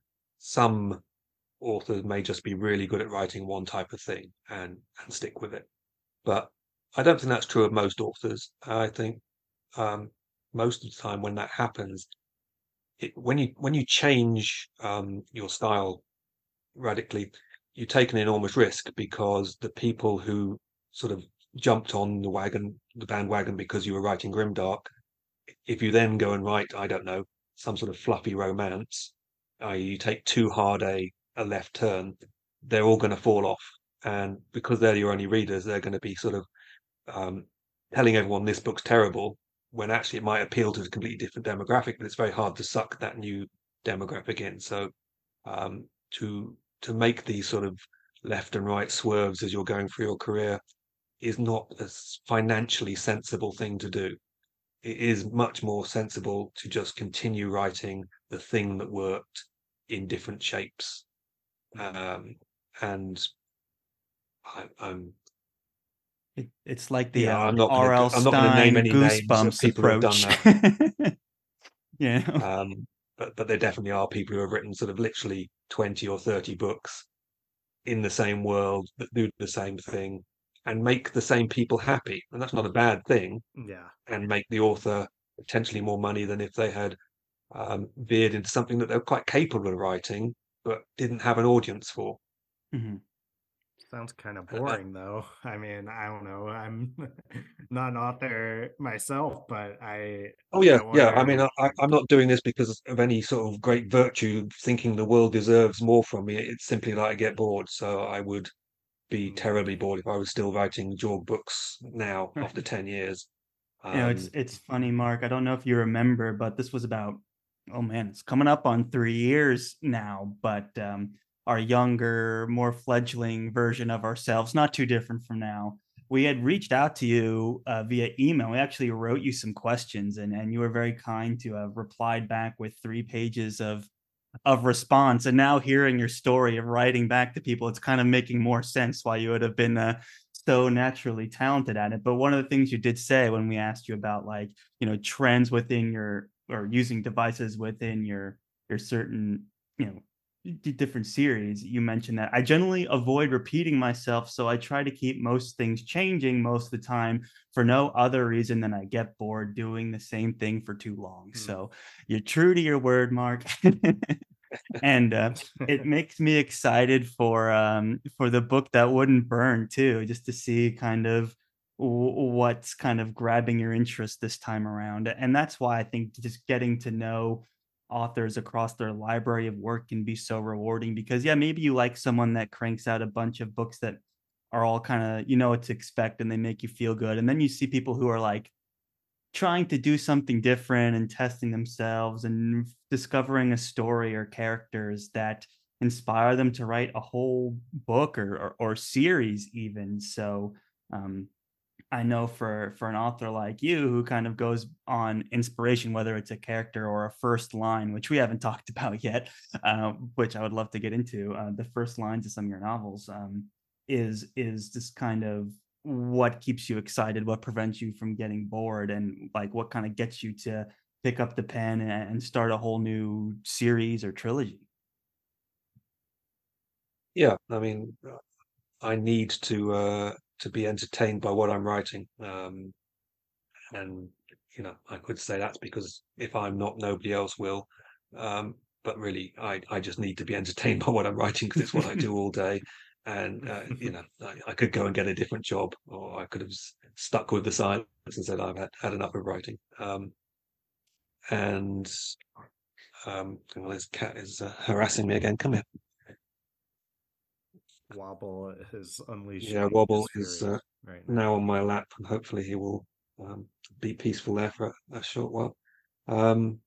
C: some authors may just be really good at writing one type of thing and and stick with it. But I don't think that's true of most authors. I think um, most of the time when that happens, it, when you when you change um, your style radically, you take an enormous risk because the people who sort of jumped on the wagon, the bandwagon because you were writing grimdark, if you then go and write, I don't know, some sort of fluffy romance, i.e., you take too hard a a left turn, they're all going to fall off. And because they're your only readers, they're going to be sort of um, telling everyone this book's terrible when actually it might appeal to a completely different demographic, but it's very hard to suck that new demographic in. So um, to to make these sort of left and right swerves as you're going through your career is not a financially sensible thing to do. It is much more sensible to just continue writing the thing that worked in different shapes um, and I, am
A: it, it's like the
C: yeah,
A: um,
C: I'm not
A: R.L.
C: I'm not going to name any
A: Goosebumps
C: names of people
A: approach.
C: have done that.
A: yeah,
C: um, but but there definitely are people who have written sort of literally twenty or thirty books in the same world that do the same thing and make the same people happy, and that's not a bad thing.
B: Yeah,
C: and make the author potentially more money than if they had um, veered into something that they're quite capable of writing but didn't have an audience for.
A: mm-hmm.
B: Sounds kind of boring, though. I mean, I don't know. I'm not an author myself, but I.
C: Oh yeah, I yeah. I mean, I, I'm not doing this because of any sort of great virtue, thinking the world deserves more from me. It's simply that I get bored. So I would be mm. terribly bored if I was still writing Jorg books now after ten years.
A: Um, you know, it's it's funny, Mark. I don't know if you remember, but this was about oh man, it's coming up on three years now. But um, our younger, more fledgling version of ourselves, not too different from now. We had reached out to you uh, via email. We actually wrote you some questions, and, and you were very kind to have replied back with three pages of of response. And now hearing your story of writing back to people, it's kind of making more sense why you would have been uh, so naturally talented at it. But one of the things you did say when we asked you about like you know trends within your or using devices within your your certain you know different series, you mentioned that I generally avoid repeating myself, so I try to keep most things changing most of the time for no other reason than I get bored doing the same thing for too long.
B: Hmm.
A: So you're true to your word, Mark. and uh, it makes me excited for um for the book that wouldn't burn too, just to see kind of what's kind of grabbing your interest this time around. And that's why I think just getting to know authors across their library of work can be so rewarding because yeah, maybe you like someone that cranks out a bunch of books that are all kind of you know what to expect and they make you feel good. And then you see people who are like trying to do something different and testing themselves and discovering a story or characters that inspire them to write a whole book or or, or series even. So um I know for for an author like you who kind of goes on inspiration, whether it's a character or a first line, which we haven't talked about yet, uh, which I would love to get into. Uh, the first lines of some of your novels um, is is just kind of what keeps you excited, what prevents you from getting bored, and like what kind of gets you to pick up the pen and, start a whole new series or trilogy.
C: Yeah, I mean, uh, I need to uh, to be entertained by what I'm writing. Um, and you know, I could say that's because if I'm not, nobody else will. Um, but really, I I just need to be entertained by what I'm writing because it's what I do all day. And uh, you know, I, I could go and get a different job, or I could have stuck with the science and said I've had, had enough of writing. Um, and um, well, this cat is uh, harassing me again. Come here.
B: Wobble is unleashed.
C: Yeah, Wobble is uh,
B: right now.
C: now on my lap, and hopefully he will um, be peaceful there for a, a short while. Um,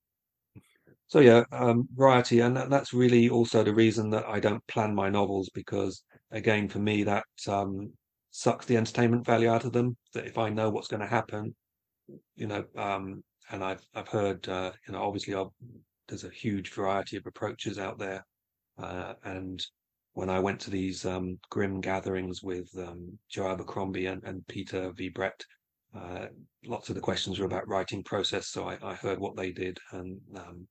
C: so yeah, um, variety, and that, that's really also the reason that I don't plan my novels because, again, for me that um, sucks the entertainment value out of them. That if I know what's going to happen, you know, um, and I've I've heard, uh, you know, obviously I've, there's a huge variety of approaches out there, uh, and when I went to these um, grim gatherings with um, Joe Abercrombie and, and Peter V. Brett, uh, lots of the questions were about writing process. So I, I heard what they did, and, um,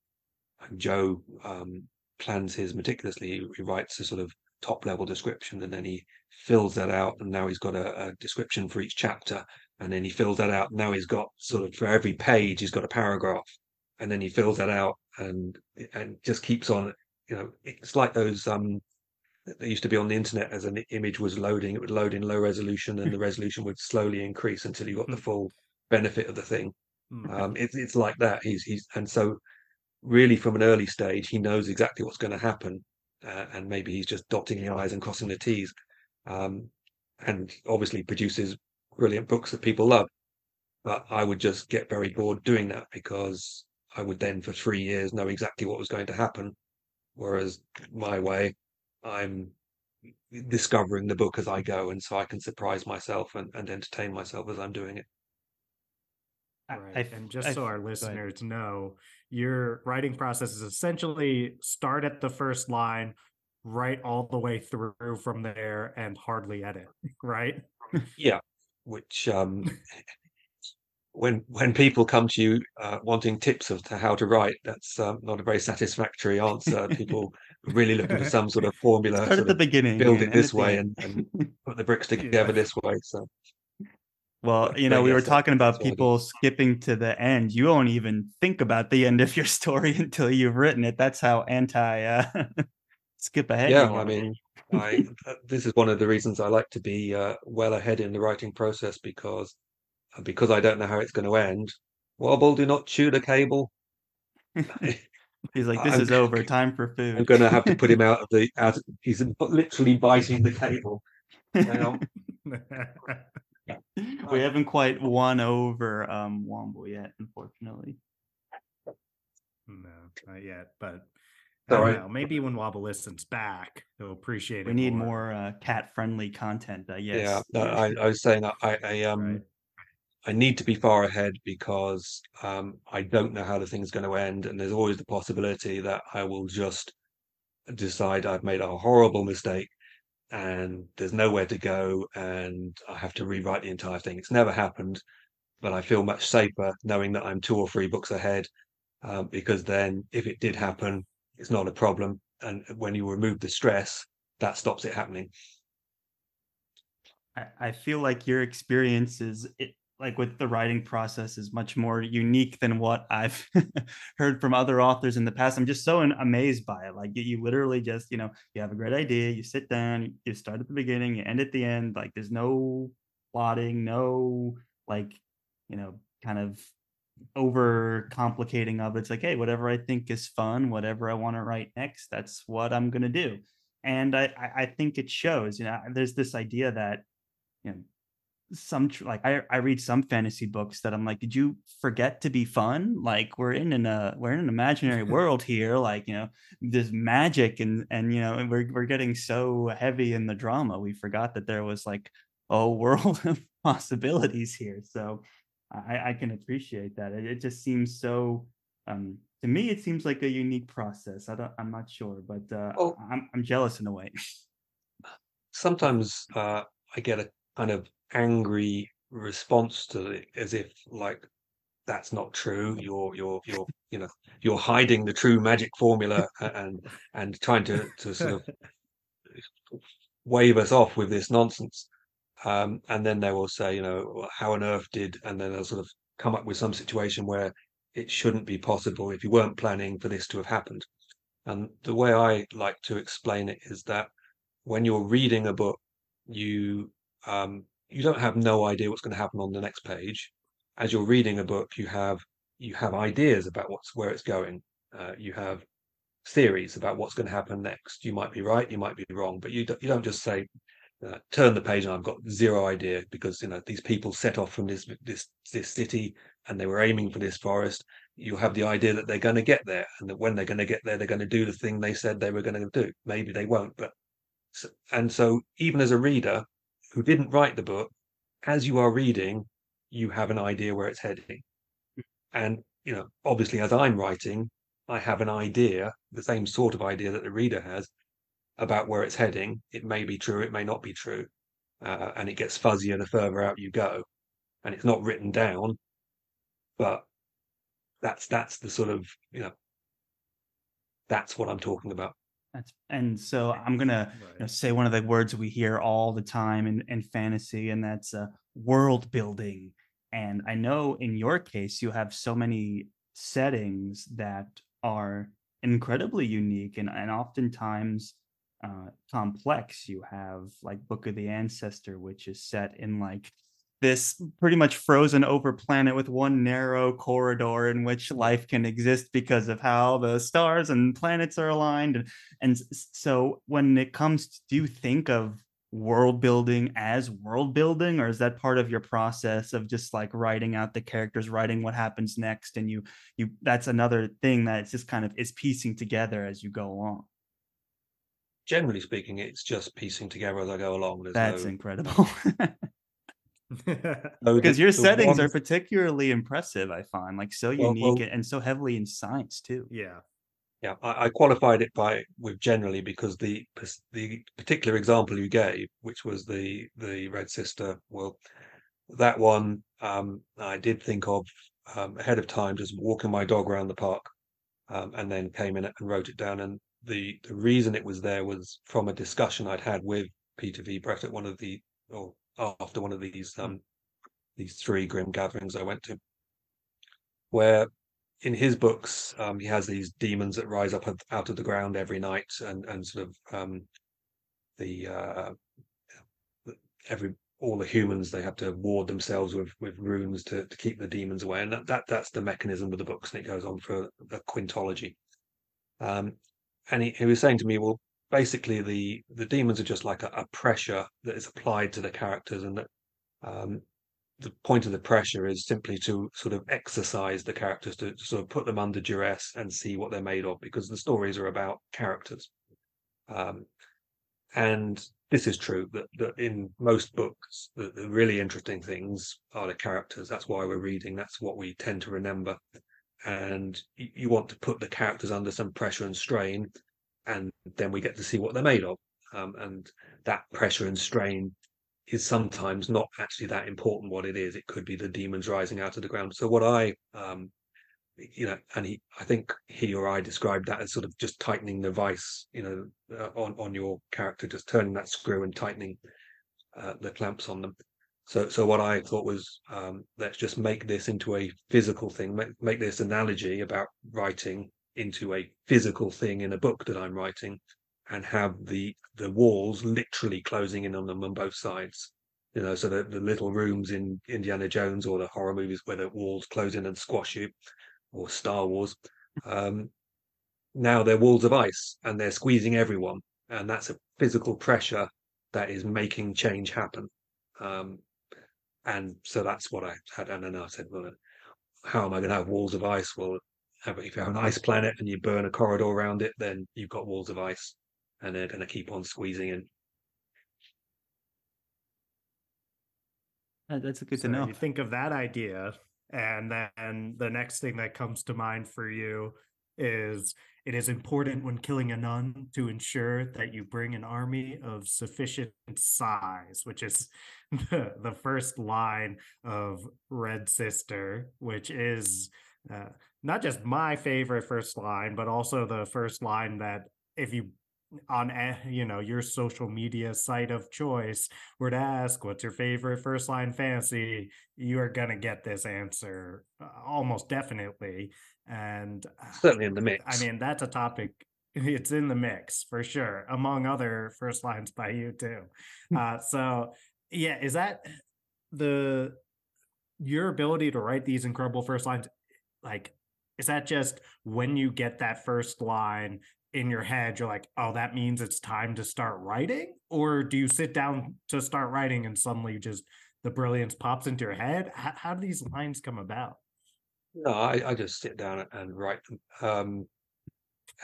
C: and Joe um, plans his meticulously. He, he writes a sort of top level description, and then he fills that out. And now he's got a, a description for each chapter, and then he fills that out. Now he's got sort of for every page, he's got a paragraph, and then he fills that out, and and just keeps on. You know, it's like those um, that used to be on the internet as an image was loading, it would load in low resolution and the resolution would slowly increase until you got the full benefit of the thing.
B: Mm.
C: Um, it's it's like that. He's he's and so really from an early stage he knows exactly what's going to happen, uh, and maybe he's just dotting the i's and crossing the t's, um, and obviously produces brilliant books that people love. But I would just get very bored doing that because I would then for three years know exactly what was going to happen, whereas my way I'm discovering the book as I go, and so I can surprise myself and, and entertain myself as I'm doing it.
A: I, I
B: Right.
A: f-
B: And just so
A: f-
B: our listeners know, your writing process is essentially start at the first line, write all the way through from there, and hardly edit, right?
C: Yeah, which um, when when people come to you uh, wanting tips of to how to write, that's um, not a very satisfactory answer. People are really looking for some sort of formula,
A: Start at the beginning
C: build
A: and
C: it this way and, and put the bricks
B: Yeah.
C: together this way. So,
A: Well, you know, we were talking about
C: what I do.
A: people skipping to the end. You won't even think about the end of your story until you've written it. That's how anti uh, skip ahead
C: Yeah, I mean, I uh, this is one of the reasons I like to be uh, well ahead in the writing process because uh, because I don't know how it's going to end. Wobble, do not chew the cable.
A: He's like, this
C: I'm
A: is over. Time for food.
C: I'm going to have to put him out of the out. He's literally biting the cable.
A: We haven't quite won over um Wobble yet, unfortunately.
B: no, not yet. But I don't
C: right.
B: know. Maybe when Wobble listens back, he'll appreciate it.
A: We need
B: more.
A: more uh, cat-friendly content, I
C: Yeah, no, I, I was saying I, I, I um
B: Right.
C: I need to be far ahead because um I don't know how the thing's going to end, and there's always the possibility that I will just decide I've made a horrible mistake and there's nowhere to go and I have to rewrite the entire thing. It's never happened, but I feel much safer knowing that I'm two or three books ahead, um, because then if it did happen, it's not a problem. and when you remove the stress, that stops it happening.
A: I, feel like your experience is like with the writing process is much more unique than what I've heard from other authors in the past. I'm just so amazed by it. Like you, literally just, you know, you have a great idea, you sit down, you start at the beginning, you end at the end. Like there's no plotting, no like, you know, kind of over complicating of it. It's like, hey, whatever I think is fun, whatever I want to write next, that's what I'm gonna do. And I, I think it shows. You know, there's this idea that you know some like I, I read some fantasy books that I'm like, did you forget to be fun? Like we're in an uh we're in an imaginary world here, like you know, this magic and and you know, we're we're getting so heavy in the drama, we forgot that there was like a world of possibilities here. So I, I can appreciate that. It, it just seems so um to me it seems like a unique process. I don't I'm not sure, but uh well, I'm I'm jealous in a way.
C: Sometimes uh I get a kind of angry response to it as if like that's not true. You're you're you're you know you're hiding the true magic formula and and trying to to sort of wave us off with this nonsense. Um, and then they will say you know how on earth did and then they'll sort of come up with some situation where it shouldn't be possible if you weren't planning for this to have happened. And the way i like to explain it is that when you're reading a book you um, you don't have no idea what's going to happen on the next page. As you're reading a book, you have you have ideas about what's where it's going. Uh, you have theories about what's going to happen next. You might be right, you might be wrong, but you don't, you don't just say uh, turn the page and I've got zero idea because you know these people set off from this this this city and they were aiming for this forest. You have the idea that they're going to get there and that when they're going to get there, they're going to do the thing they said they were going to do. Maybe they won't, but and so even as a reader, who didn't write the book, as you are reading, you have an idea where it's heading. And, you know, obviously, as I'm writing, I have an idea, the same sort of idea that the reader has about where it's heading. It may be true, it may not be true. Uh, and it gets fuzzier the further out you go. And it's not written down, but that's that's the sort of, you know, that's what I'm talking about.
A: That's and so I'm gonna right. you know, say one of the words we hear all the time in, in fantasy, and that's uh, world building. And I know in your case, you have so many settings that are incredibly unique and, and oftentimes uh, complex. You have like Book of the Ancestor, which is set in like this pretty much frozen over planet with one narrow corridor in which life can exist because of how the stars and planets are aligned. And, and so when it comes to, do you think of world building as world building or is that part of your process of just like writing out the characters writing what happens next and you you that's another thing that it's just kind of is piecing together as you go along?
C: Generally speaking it's just piecing together as i go along.
A: There's that's no, incredible because your settings are particularly impressive i find like so unique well, well, and so heavily in science too.
B: Yeah.
C: Yeah I, I, qualified it by with generally because the the particular example you gave which was the the red sister well that one um, i did think of um, ahead of time just walking my dog around the park um, and then came in and wrote it down and the the reason it was there was from a discussion i'd had with peter v brett at one of the or after one of these um, these three grim gatherings I went to, where in his books um, he has these demons that rise up out of the ground every night and and sort of um, the uh, every all the humans they have to ward themselves with with runes to, to keep the demons away. And that, that that's the mechanism of the books and it goes on for a quintology. Um, and he, he was saying to me well basically the the demons are just like a, a pressure that is applied to the characters and that um, the point of the pressure is simply to sort of exercise the characters to, to, sort of put them under duress and see what they're made of because the stories are about characters. Um, and this is true that, that in most books the, the really interesting things are the characters. That's why we're reading. That's what we tend to remember. And you, you want to put the characters under some pressure and strain and then we get to see what they're made of. Um, and that pressure and strain is sometimes not actually that important what it is. It could be the demons rising out of the ground. So what I um, you know, and he, I think he or I described that as sort of just tightening the vice, you know, uh, on on your character, just turning that screw and tightening uh, the clamps on them. So, so what I thought was, um, let's just make this into a physical thing. Make, make this analogy about writing into a physical thing in a book that I'm writing, and have the the walls literally closing in on them on both sides. You know, so that the little rooms in Indiana Jones or the horror movies where the walls close in and squash you, or Star Wars. Um, now they're walls of ice and they're squeezing everyone, and that's a physical pressure that is making change happen. Um, and so that's what I had. And then I said, well, how am I going to have walls of ice? Well, if you have an ice planet and you burn a corridor around it, then you've got walls of ice, and they're going to keep on squeezing in.
A: That's good
B: so
A: to know.
B: You think of that idea, and then the next thing that comes to mind for you is it is important when killing a nun to ensure that you bring an army of sufficient size, which is the, the first line of Red Sister, which is uh, not just my favorite first line, but also the first line that if you on you know your social media site of choice were to ask what's your favorite first line fantasy? you are going to get this answer uh, almost definitely. And
C: uh, certainly in the mix.
B: i mean that's a topic it's in the mix for sure among other first lines by you too. Hmm. uh, so yeah is that the your ability to write these incredible first lines like is that just when you get that first line in your head you're like oh that means it's time to start writing? Or do you sit down to start writing and suddenly just the brilliance pops into your head? How, how do these lines come about?
C: No i, I just sit down and write them um,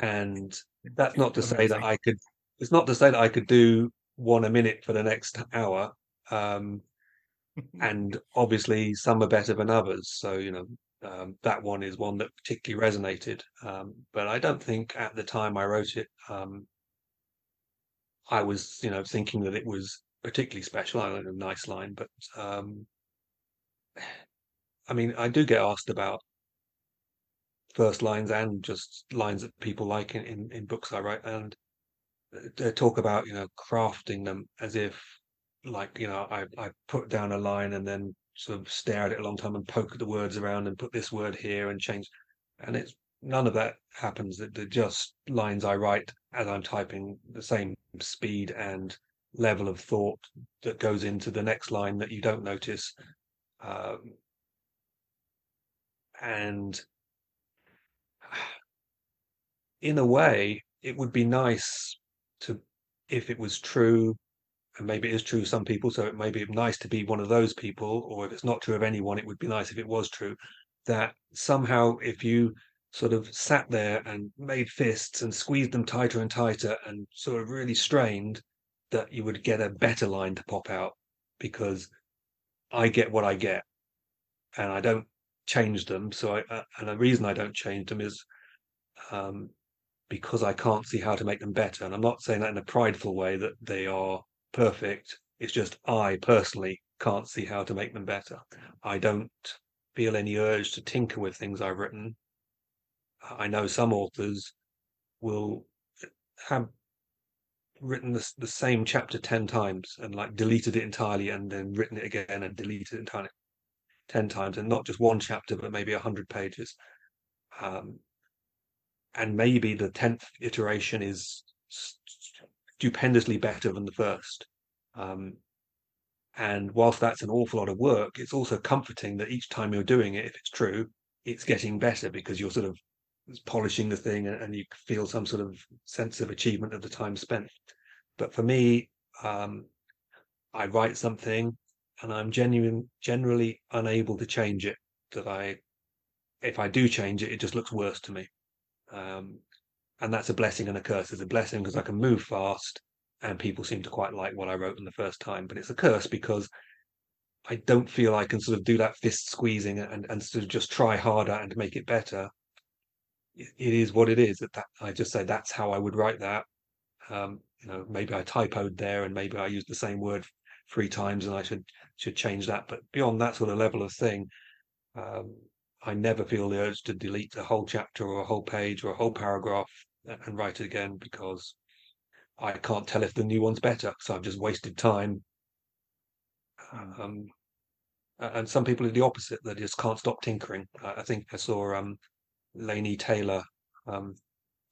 C: and that's not to say that i could it's not to say that i could do one a minute for the next hour um, and obviously some are better than others so you know um, that one is one that particularly resonated. Um, but I don't think at the time I wrote it, um, I was, you know, thinking that it was particularly special. I don't know, a nice line, but um, I mean, I do get asked about first lines and just lines that people like in, in, in books I write, and they talk about, you know, crafting them as if, like, you know, I I put down a line and then sort of stare at it a long time and poke the words around and put this word here and change. And it's none of that happens. They're just lines I write as I'm typing, the same speed and level of thought that goes into the next line that you don't notice. Um, and in a way, it would be nice to, if it was true and maybe it is true of some people, so it may be nice to be one of those people, or if it's not true of anyone, it would be nice if it was true. That somehow, if you sort of sat there and made fists and squeezed them tighter and tighter and sort of really strained, that you would get a better line to pop out because I get what I get and I don't change them. So I, uh, and the reason I don't change them is um, because I can't see how to make them better. And I'm not saying that in a prideful way that they are perfect. It's just I personally can't see how to make them better. I don't feel any urge to tinker with things I've written. I know some authors will have written the, the same chapter 10 times and like deleted it entirely and then written it again and deleted it entirely 10 times and not just one chapter but maybe 100 pages um, and maybe the 10th iteration is stupendously better than the first. Um, and whilst that's an awful lot of work, it's also comforting that each time you're doing it, if it's true, it's getting better because you're sort of polishing the thing and, and you feel some sort of sense of achievement of the time spent. But for me, um, I write something and I'm genuine, generally unable to change it. That I, if I do change it, it just looks worse to me. Um, and that's a blessing and a curse. It's a blessing because I can move fast, and people seem to quite like what I wrote in the first time. But it's a curse because I don't feel I can sort of do that fist squeezing and and sort of just try harder and make it better. It, it is what it is. That, that I just say that's how I would write that. Um, you know, maybe I typoed there, and maybe I used the same word three times, and I should should change that. But beyond that sort of level of thing, um, I never feel the urge to delete a whole chapter or a whole page or a whole paragraph and write it again because I can't tell if the new one's better. So I've just wasted time. Um, and some people are the opposite; they just can't stop tinkering. I think I saw um, Laini Taylor um,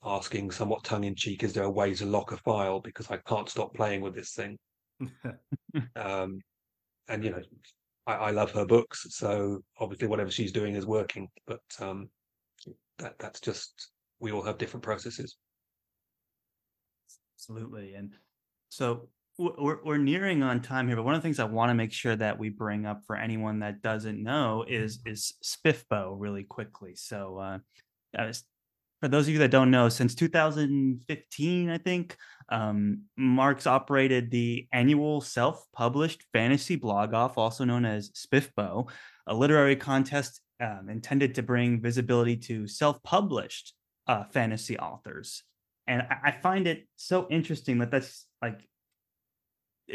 C: asking, somewhat tongue in cheek, "Is there a way to lock a file because I can't stop playing with this thing?" um, and you know, I, I, love her books, so obviously whatever she's doing is working. But um, that that's just we all have different processes.
A: Absolutely, and so we're, we're nearing on time here, but one of the things I want to make sure that we bring up for anyone that doesn't know is is SPFBO really quickly. So, uh, for those of you that don't know, since 2015, I think um, Mark's operated the annual self-published fantasy blog off, also known as SPFBO, a literary contest um, intended to bring visibility to self-published uh, fantasy authors. And I, find it so interesting that that's like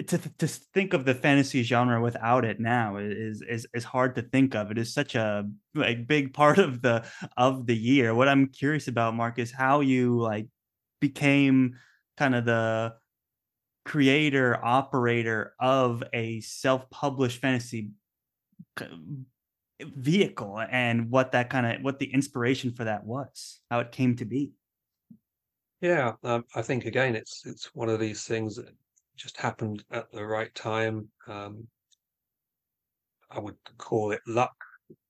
A: to to think of the fantasy genre without it now is is is hard to think of. It is such a like big part of the of the year. What I'm curious about, Mark, is how you like became kind of the creator operator of a self-published fantasy vehicle and what that kind of what the inspiration for that was how it came to be
C: yeah um, i think again it's it's one of these things that just happened at the right time. Um, I would call it luck,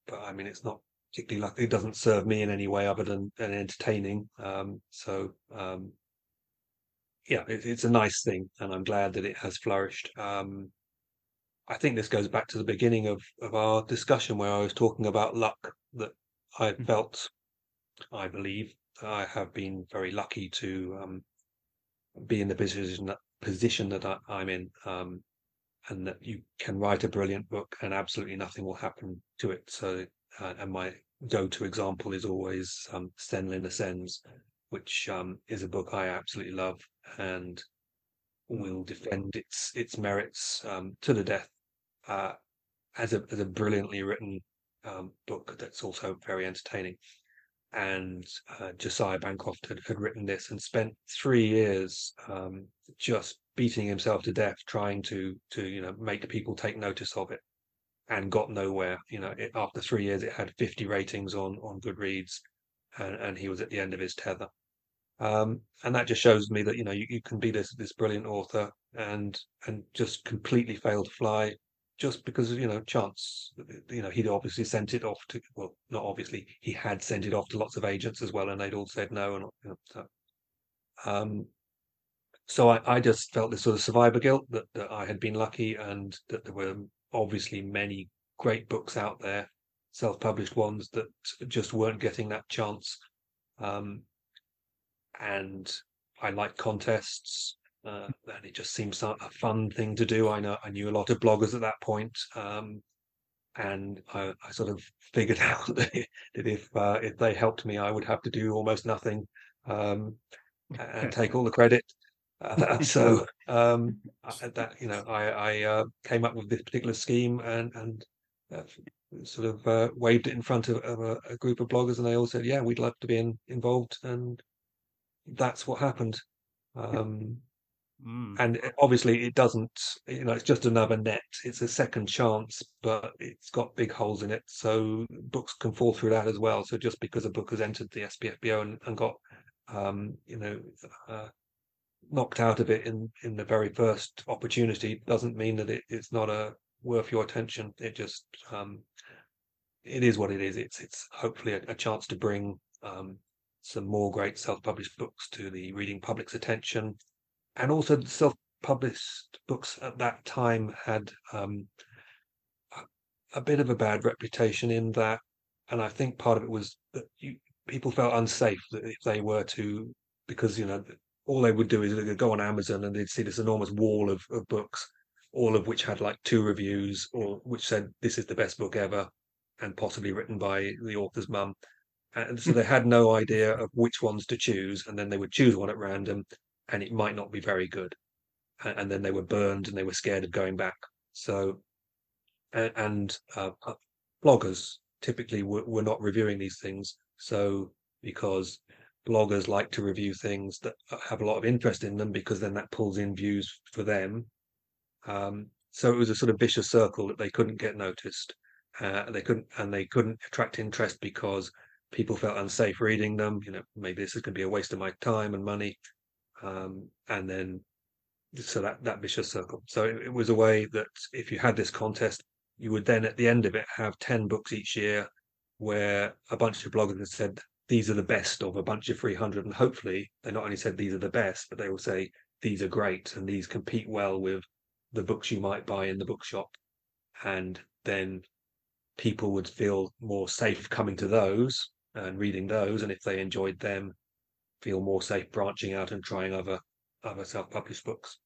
C: but I mean, it's not particularly luck. It doesn't serve me in any way other than, than entertaining. Um, so, um, yeah, it, it's a nice thing, and I'm glad that it has flourished. Um, I think this goes back to the beginning of, of our discussion where I was talking about luck that I mm. felt, I believe, I have been very lucky to um, be in the position that position that I, am in, um, and that you can write a brilliant book and absolutely nothing will happen to it. So, uh, and my go-to example is always um, Senlin Ascends, which um, is a book I absolutely love and will defend its its merits um, to the death uh, as a as a brilliantly written um, book that's also very entertaining. And uh, Josiah Bancroft had, had written this and spent three years um, just beating himself to death trying to to you know make people take notice of it and got nowhere. You know it, after three years it had 50 ratings on on goodreads and, and he was at the end of his tether. Um, and that just shows me that you know you, you can be this this brilliant author and and just completely fail to fly just because you know chance you know he'd obviously sent it off to well not obviously he had sent it off to lots of agents as well and they'd all said no and you know, so um so I, I just felt this sort of survivor guilt that, that I had been lucky and that there were obviously many great books out there self-published ones that just weren't getting that chance um and I like contests uh, and it just seems a fun thing to do. I know I knew a lot of bloggers at that point, um, and I, I, sort of figured out that if uh, if they helped me, I would have to do almost nothing um, and take all the credit. Uh, so um, that you know, I, I uh, came up with this particular scheme and and uh, sort of uh, waved it in front of, of a, a, group of bloggers, and they all said, "Yeah, we'd love to be in, involved," and that's what happened. Um, Mm. And obviously, it doesn't, you know, it's just another net. It's a second chance, but it's got big holes in it. So books can fall through that as well. So just because a book has entered the SPFBO and, and got, um, you know, uh, knocked out of it in, in the very first opportunity doesn't mean that it, it's not a worth your attention. It just, um, it is what it is. It's, it's hopefully a, a chance to bring, um, some more great self-published books to the reading public's attention and also self-published books at that time had um, a, bit of a bad reputation in that, and I think part of it was that you, people felt unsafe that if they were to, because you know all they would do is they'd go on Amazon and they'd see this enormous wall of, of books, all of which had like two reviews or which said this is the best book ever, and possibly written by the author's mum. And so they had no idea of which ones to choose, and then they would choose one at random, and it might not be very good. And, and then they were burned and they were scared of going back. So, and, and uh, uh, bloggers typically we're, we're not reviewing these things. So because bloggers like to review things that have a lot of interest in them because then that pulls in views for them. Um, so it was a sort of vicious circle that they couldn't get noticed. Uh, they couldn't, and they couldn't attract interest because people felt unsafe reading them. You know, maybe this is going to be a waste of my time and money. Um, and then, so that that vicious circle. So it, it was a way that if you had this contest, you would then at the end of it have ten books each year, where a bunch of bloggers said these are the best of a bunch of 300 and hopefully they not only said these are the best but they will say these are great and these compete well with the books you might buy in the bookshop and then people would feel more safe coming to those and reading those and if they enjoyed them feel more safe branching out and trying other other self-published books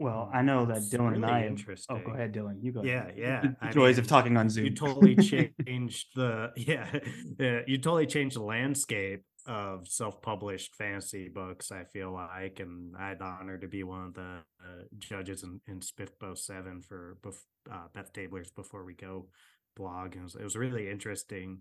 A: well, I know that
B: It's
A: Dylan and I. Have, oh, go ahead, Dylan. You go.
B: Yeah,
A: ahead.
B: yeah,
A: The
B: I
A: joys of talking on Zoom.
B: You totally changed the yeah, yeah, you totally changed the landscape of self-published fantasy books. I feel like, and I had the honor to be one of the uh, judges in, in SPFBO Seven for bef- uh, Beth Tabler's Before We Go blog, and it was, it was really interesting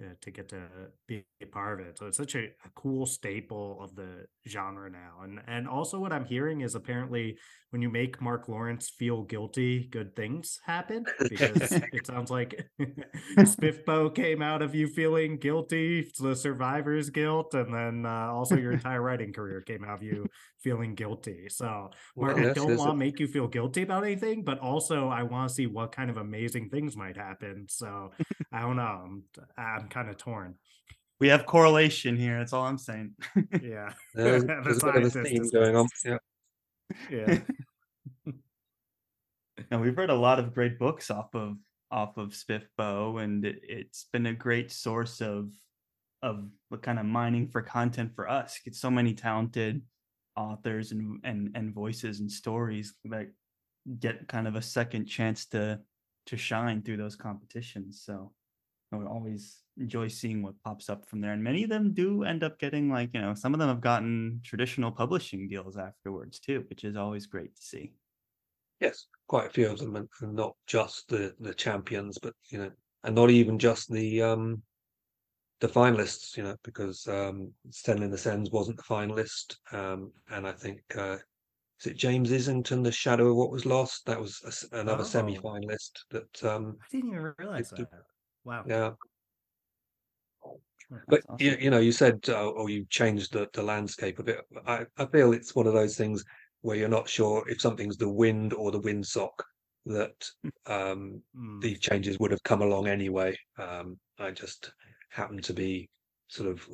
B: uh, to get to be a part of it. So it's such a, a cool staple of the genre now, and and also what I'm hearing is apparently when you make Mark Lawrence feel guilty, good things happen because it sounds like SPFBO came out of you feeling guilty, the survivor's guilt, and then uh, also your entire writing career came out of you feeling guilty. So, Mark, I
C: yes,
B: don't want to make you feel guilty about anything, but also I want to see what kind of amazing things might happen. So, I don't know. I'm, I'm kind of torn.
A: we have correlation here. That's all I'm saying.
B: Yeah.
C: there's,
B: The
C: there's a bit of a theme going on yeah
B: Yeah.
A: and we've read a lot of great books off of off of SPFBO, and it, it's been a great source of of what kind of mining for content for us. Get so many talented authors and and and voices and stories that get kind of a second chance to to shine through those competitions. So I would always enjoy seeing what pops up from there. And many of them do end up getting like, you know, some of them have gotten traditional publishing deals afterwards too, which is always great to see.
C: Yes, quite a few of them, and, not just the the champions, but you know, and not even just the um the finalists, you know, because um Senlin Ascends wasn't the finalist, um, and I think uh, is it James Islington, The Shadow of What Was Lost? That was a another
B: Oh.
C: semi-finalist. That um,
B: I didn't even realize that. Wow.
C: yeah, but you,
A: awesome.
C: you know, you said uh, or you changed the the landscape a bit. I I feel it's one of those things where you're not sure if something's the wind or the windsock that um
B: Mm.
C: these changes would have come along anyway. Um, I just happened to be sort of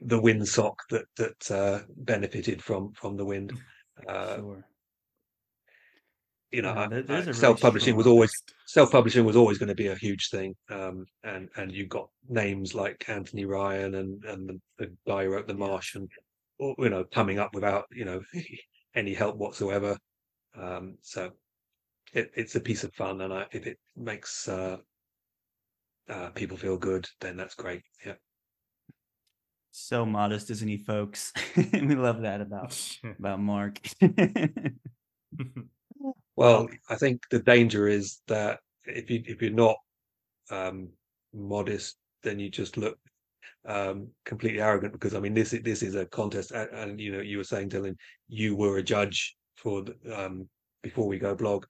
C: the windsock that that uh, benefited from from the wind. Uh,
A: sure.
C: You know,
A: Yeah,
C: I-
A: there- there's
C: I-
A: a really
C: self-publishing was always self-publishing was always going to be a huge thing. Um, and and you got names like Anthony Ryan and and the, the guy who wrote The Martian, or, you know, coming up without you know any help whatsoever. Um, so it, it's a piece of fun, and I, if it makes uh, uh, people feel good, then that's great. Yeah.
A: So modest, isn't he, folks? we love that about about Mark.
C: Well, I think the danger is that if you if you're not um, modest, then you just look um, completely arrogant. Because I mean, this is this is a contest, and, and you know, you were saying, Dylan, you were a judge for the, um, before we go blog.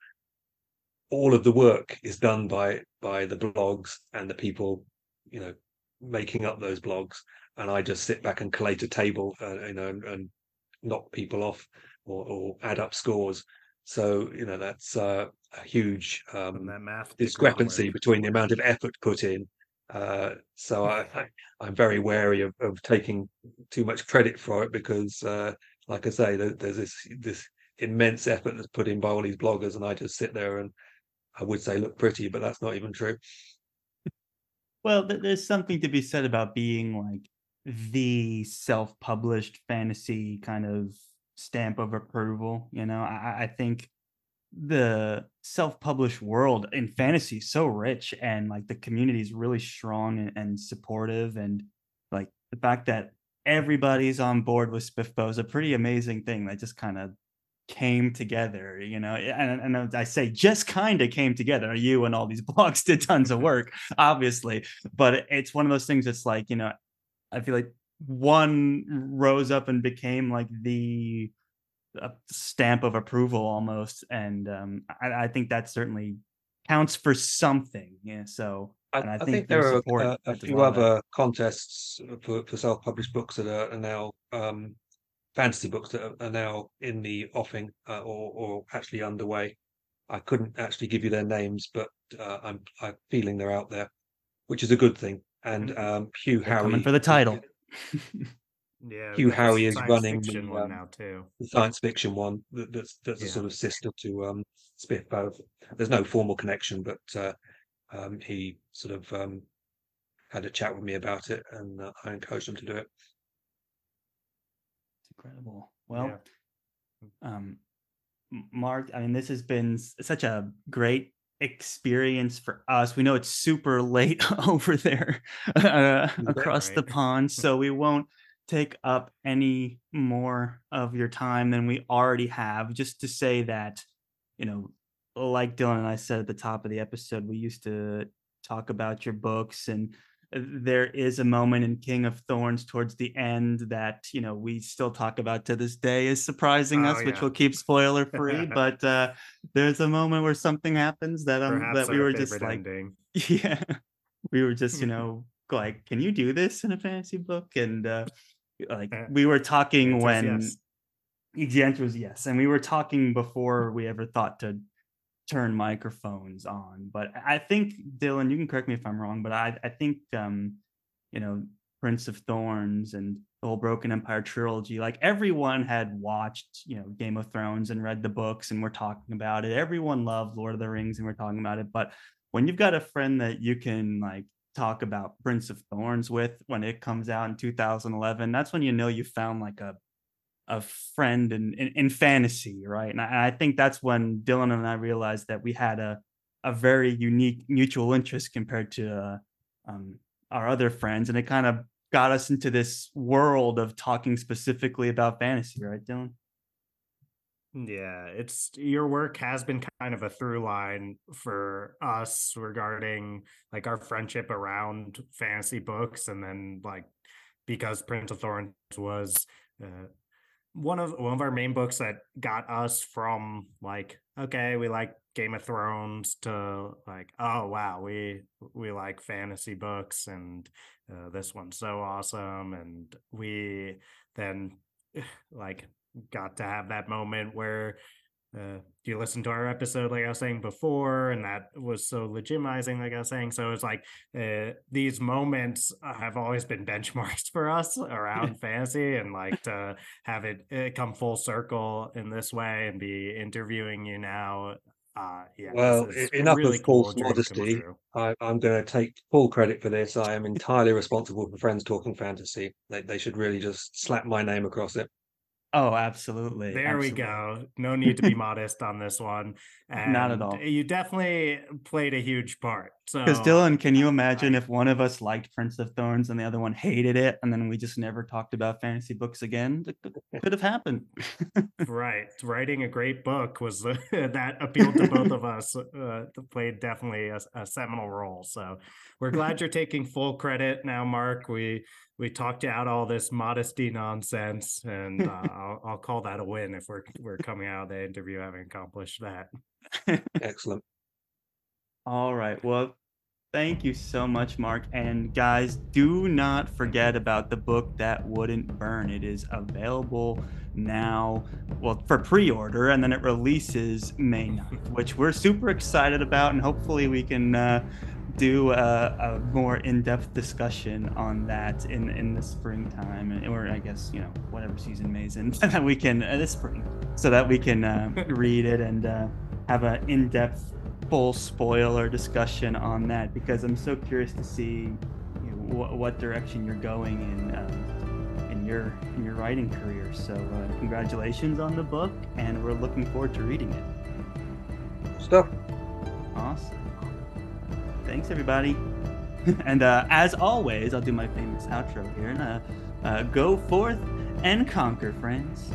C: All of the work is done by by the blogs and the people, you know, making up those blogs, and I just sit back and collate a table, uh, you know, and, and knock people off or, or add up scores. So you know that's uh, a huge um, discrepancy between the amount of effort put in. Uh, so I, I, I'm very wary of, of taking too much credit for it because, uh, like I say, there, there's this this immense effort that's put in by all these bloggers, and I just sit there and I would say look pretty, but that's not even true.
A: well, th- there's something to be said about being like the self-published fantasy kind of stamp of approval. You know, I, I- think the self-published world in fantasy is so rich and like the community is really strong and, and supportive and like the fact that everybody's on board with SPFBO is a pretty amazing thing that just kind of came together you know and, and i say just kind of came together you and all these blogs did tons of work obviously but it's one of those things that's like you know i feel like one rose up and became like the stamp of approval almost and um, I, I, think that certainly counts for something yeah so
C: I, I, think, think there are a, a few other contests for, for self-published books that are, are now um, fantasy books that are, now in the offing uh, or, or actually underway. I couldn't actually give you their names, but uh, I'm I'm feeling they're out there, which is a good thing. And mm-hmm. um, Hugh they're
A: coming for the title.
C: yeah, Hugh Howey is running the, one um, now too. The science fiction one that, that's that's yeah. a sort of sister to um, Both. There's no formal connection, but uh, um, he sort of um, had a chat with me about it, and uh, I encouraged him to do it It's
A: incredible. Well, yeah. um, Mark, I mean, this has been such a great experience for us. We know it's super late over there uh, across right. the pond, so we won't take up any more of your time than we already have. Just to say that, you know, like Dylan and I said at the top of the episode, we used to talk about your books and there is a moment in King of Thorns towards the end that you know we still talk about to this day is surprising oh, us, yeah. which will keep spoiler free. but uh, there's a moment where something happens that um Perhaps that we were just like, ending. yeah, we were just you know like, can you do this in a fantasy book? And uh, like uh, we were talking when yes. the answer was yes, and we were talking before we ever thought to turn microphones on. But I think Dylan, you can correct me if I'm wrong, but I I think um, you know, Prince of Thorns and the whole Broken Empire trilogy, like everyone had watched, you know, Game of Thrones and read the books and we're talking about it. Everyone loved Lord of the Rings and we're talking about it. But when you've got a friend that you can like talk about Prince of Thorns with when it comes out in 2011, that's when you know you found like a a friend in, in, in fantasy, right? And I, and I, think that's when Dylan and I realized that we had a a very unique mutual interest compared to uh, um, our other friends, and it kind of got us into this world of talking specifically about fantasy, right, Dylan?
B: Yeah, it's your work has been kind of a through line for us regarding like our friendship around fantasy books, and then like because Prince of Thorns was uh, one of one of our main books that got us from like okay we like game of thrones to like oh wow we we like fantasy books and uh, this one's so awesome. And we then like got to have that moment where uh, you listen to our episode like i was saying before and that was so legitimizing like i was saying? So it's like uh, these moments have always been benchmarks for us around fantasy and like to have it, it, come full circle in this way and be interviewing you now uh yeah
C: well enough really of false cool modesty. I, am going to take full credit for this. I am entirely responsible for friends talking fantasy. They, they should really just slap my name across it
A: Oh, absolutely.
B: There
A: absolutely.
B: we go. No need to be modest on this one.
A: And Not at all.
B: You definitely played a huge part. So,
A: because Dylan, can you imagine if one of us liked Prince of Thorns and the other one hated it, and then we just never talked about fantasy books again? It could have happened.
B: right. Writing a great book was uh, that appealed to both of us. Uh, played definitely a, a seminal role. So we're glad you're taking full credit now, Mark. We we talked out all this modesty nonsense, and uh, I'll, I'll, call that a win if we're we're coming out of the interview having accomplished that.
C: Excellent.
A: All right. Well, thank you so much, Mark. And guys, do not forget about the book that wouldn't burn. It is available now, well, for pre-order, and then it releases May 9th, which we're super excited about, and hopefully we can. Uh, do a, a, more in-depth discussion on that in in the springtime or i guess you know whatever season may's in that we can uh, this spring so that we can uh, read it and uh, have an in-depth full spoiler discussion on that because i'm so curious to see you know, wh- what direction you're going in um, in your in your writing career so uh, congratulations on the book and we're looking forward to reading it
C: stuff
A: awesome Thanks, everybody. and uh, as always, I'll do my famous outro here. Uh, uh, go forth and conquer, friends.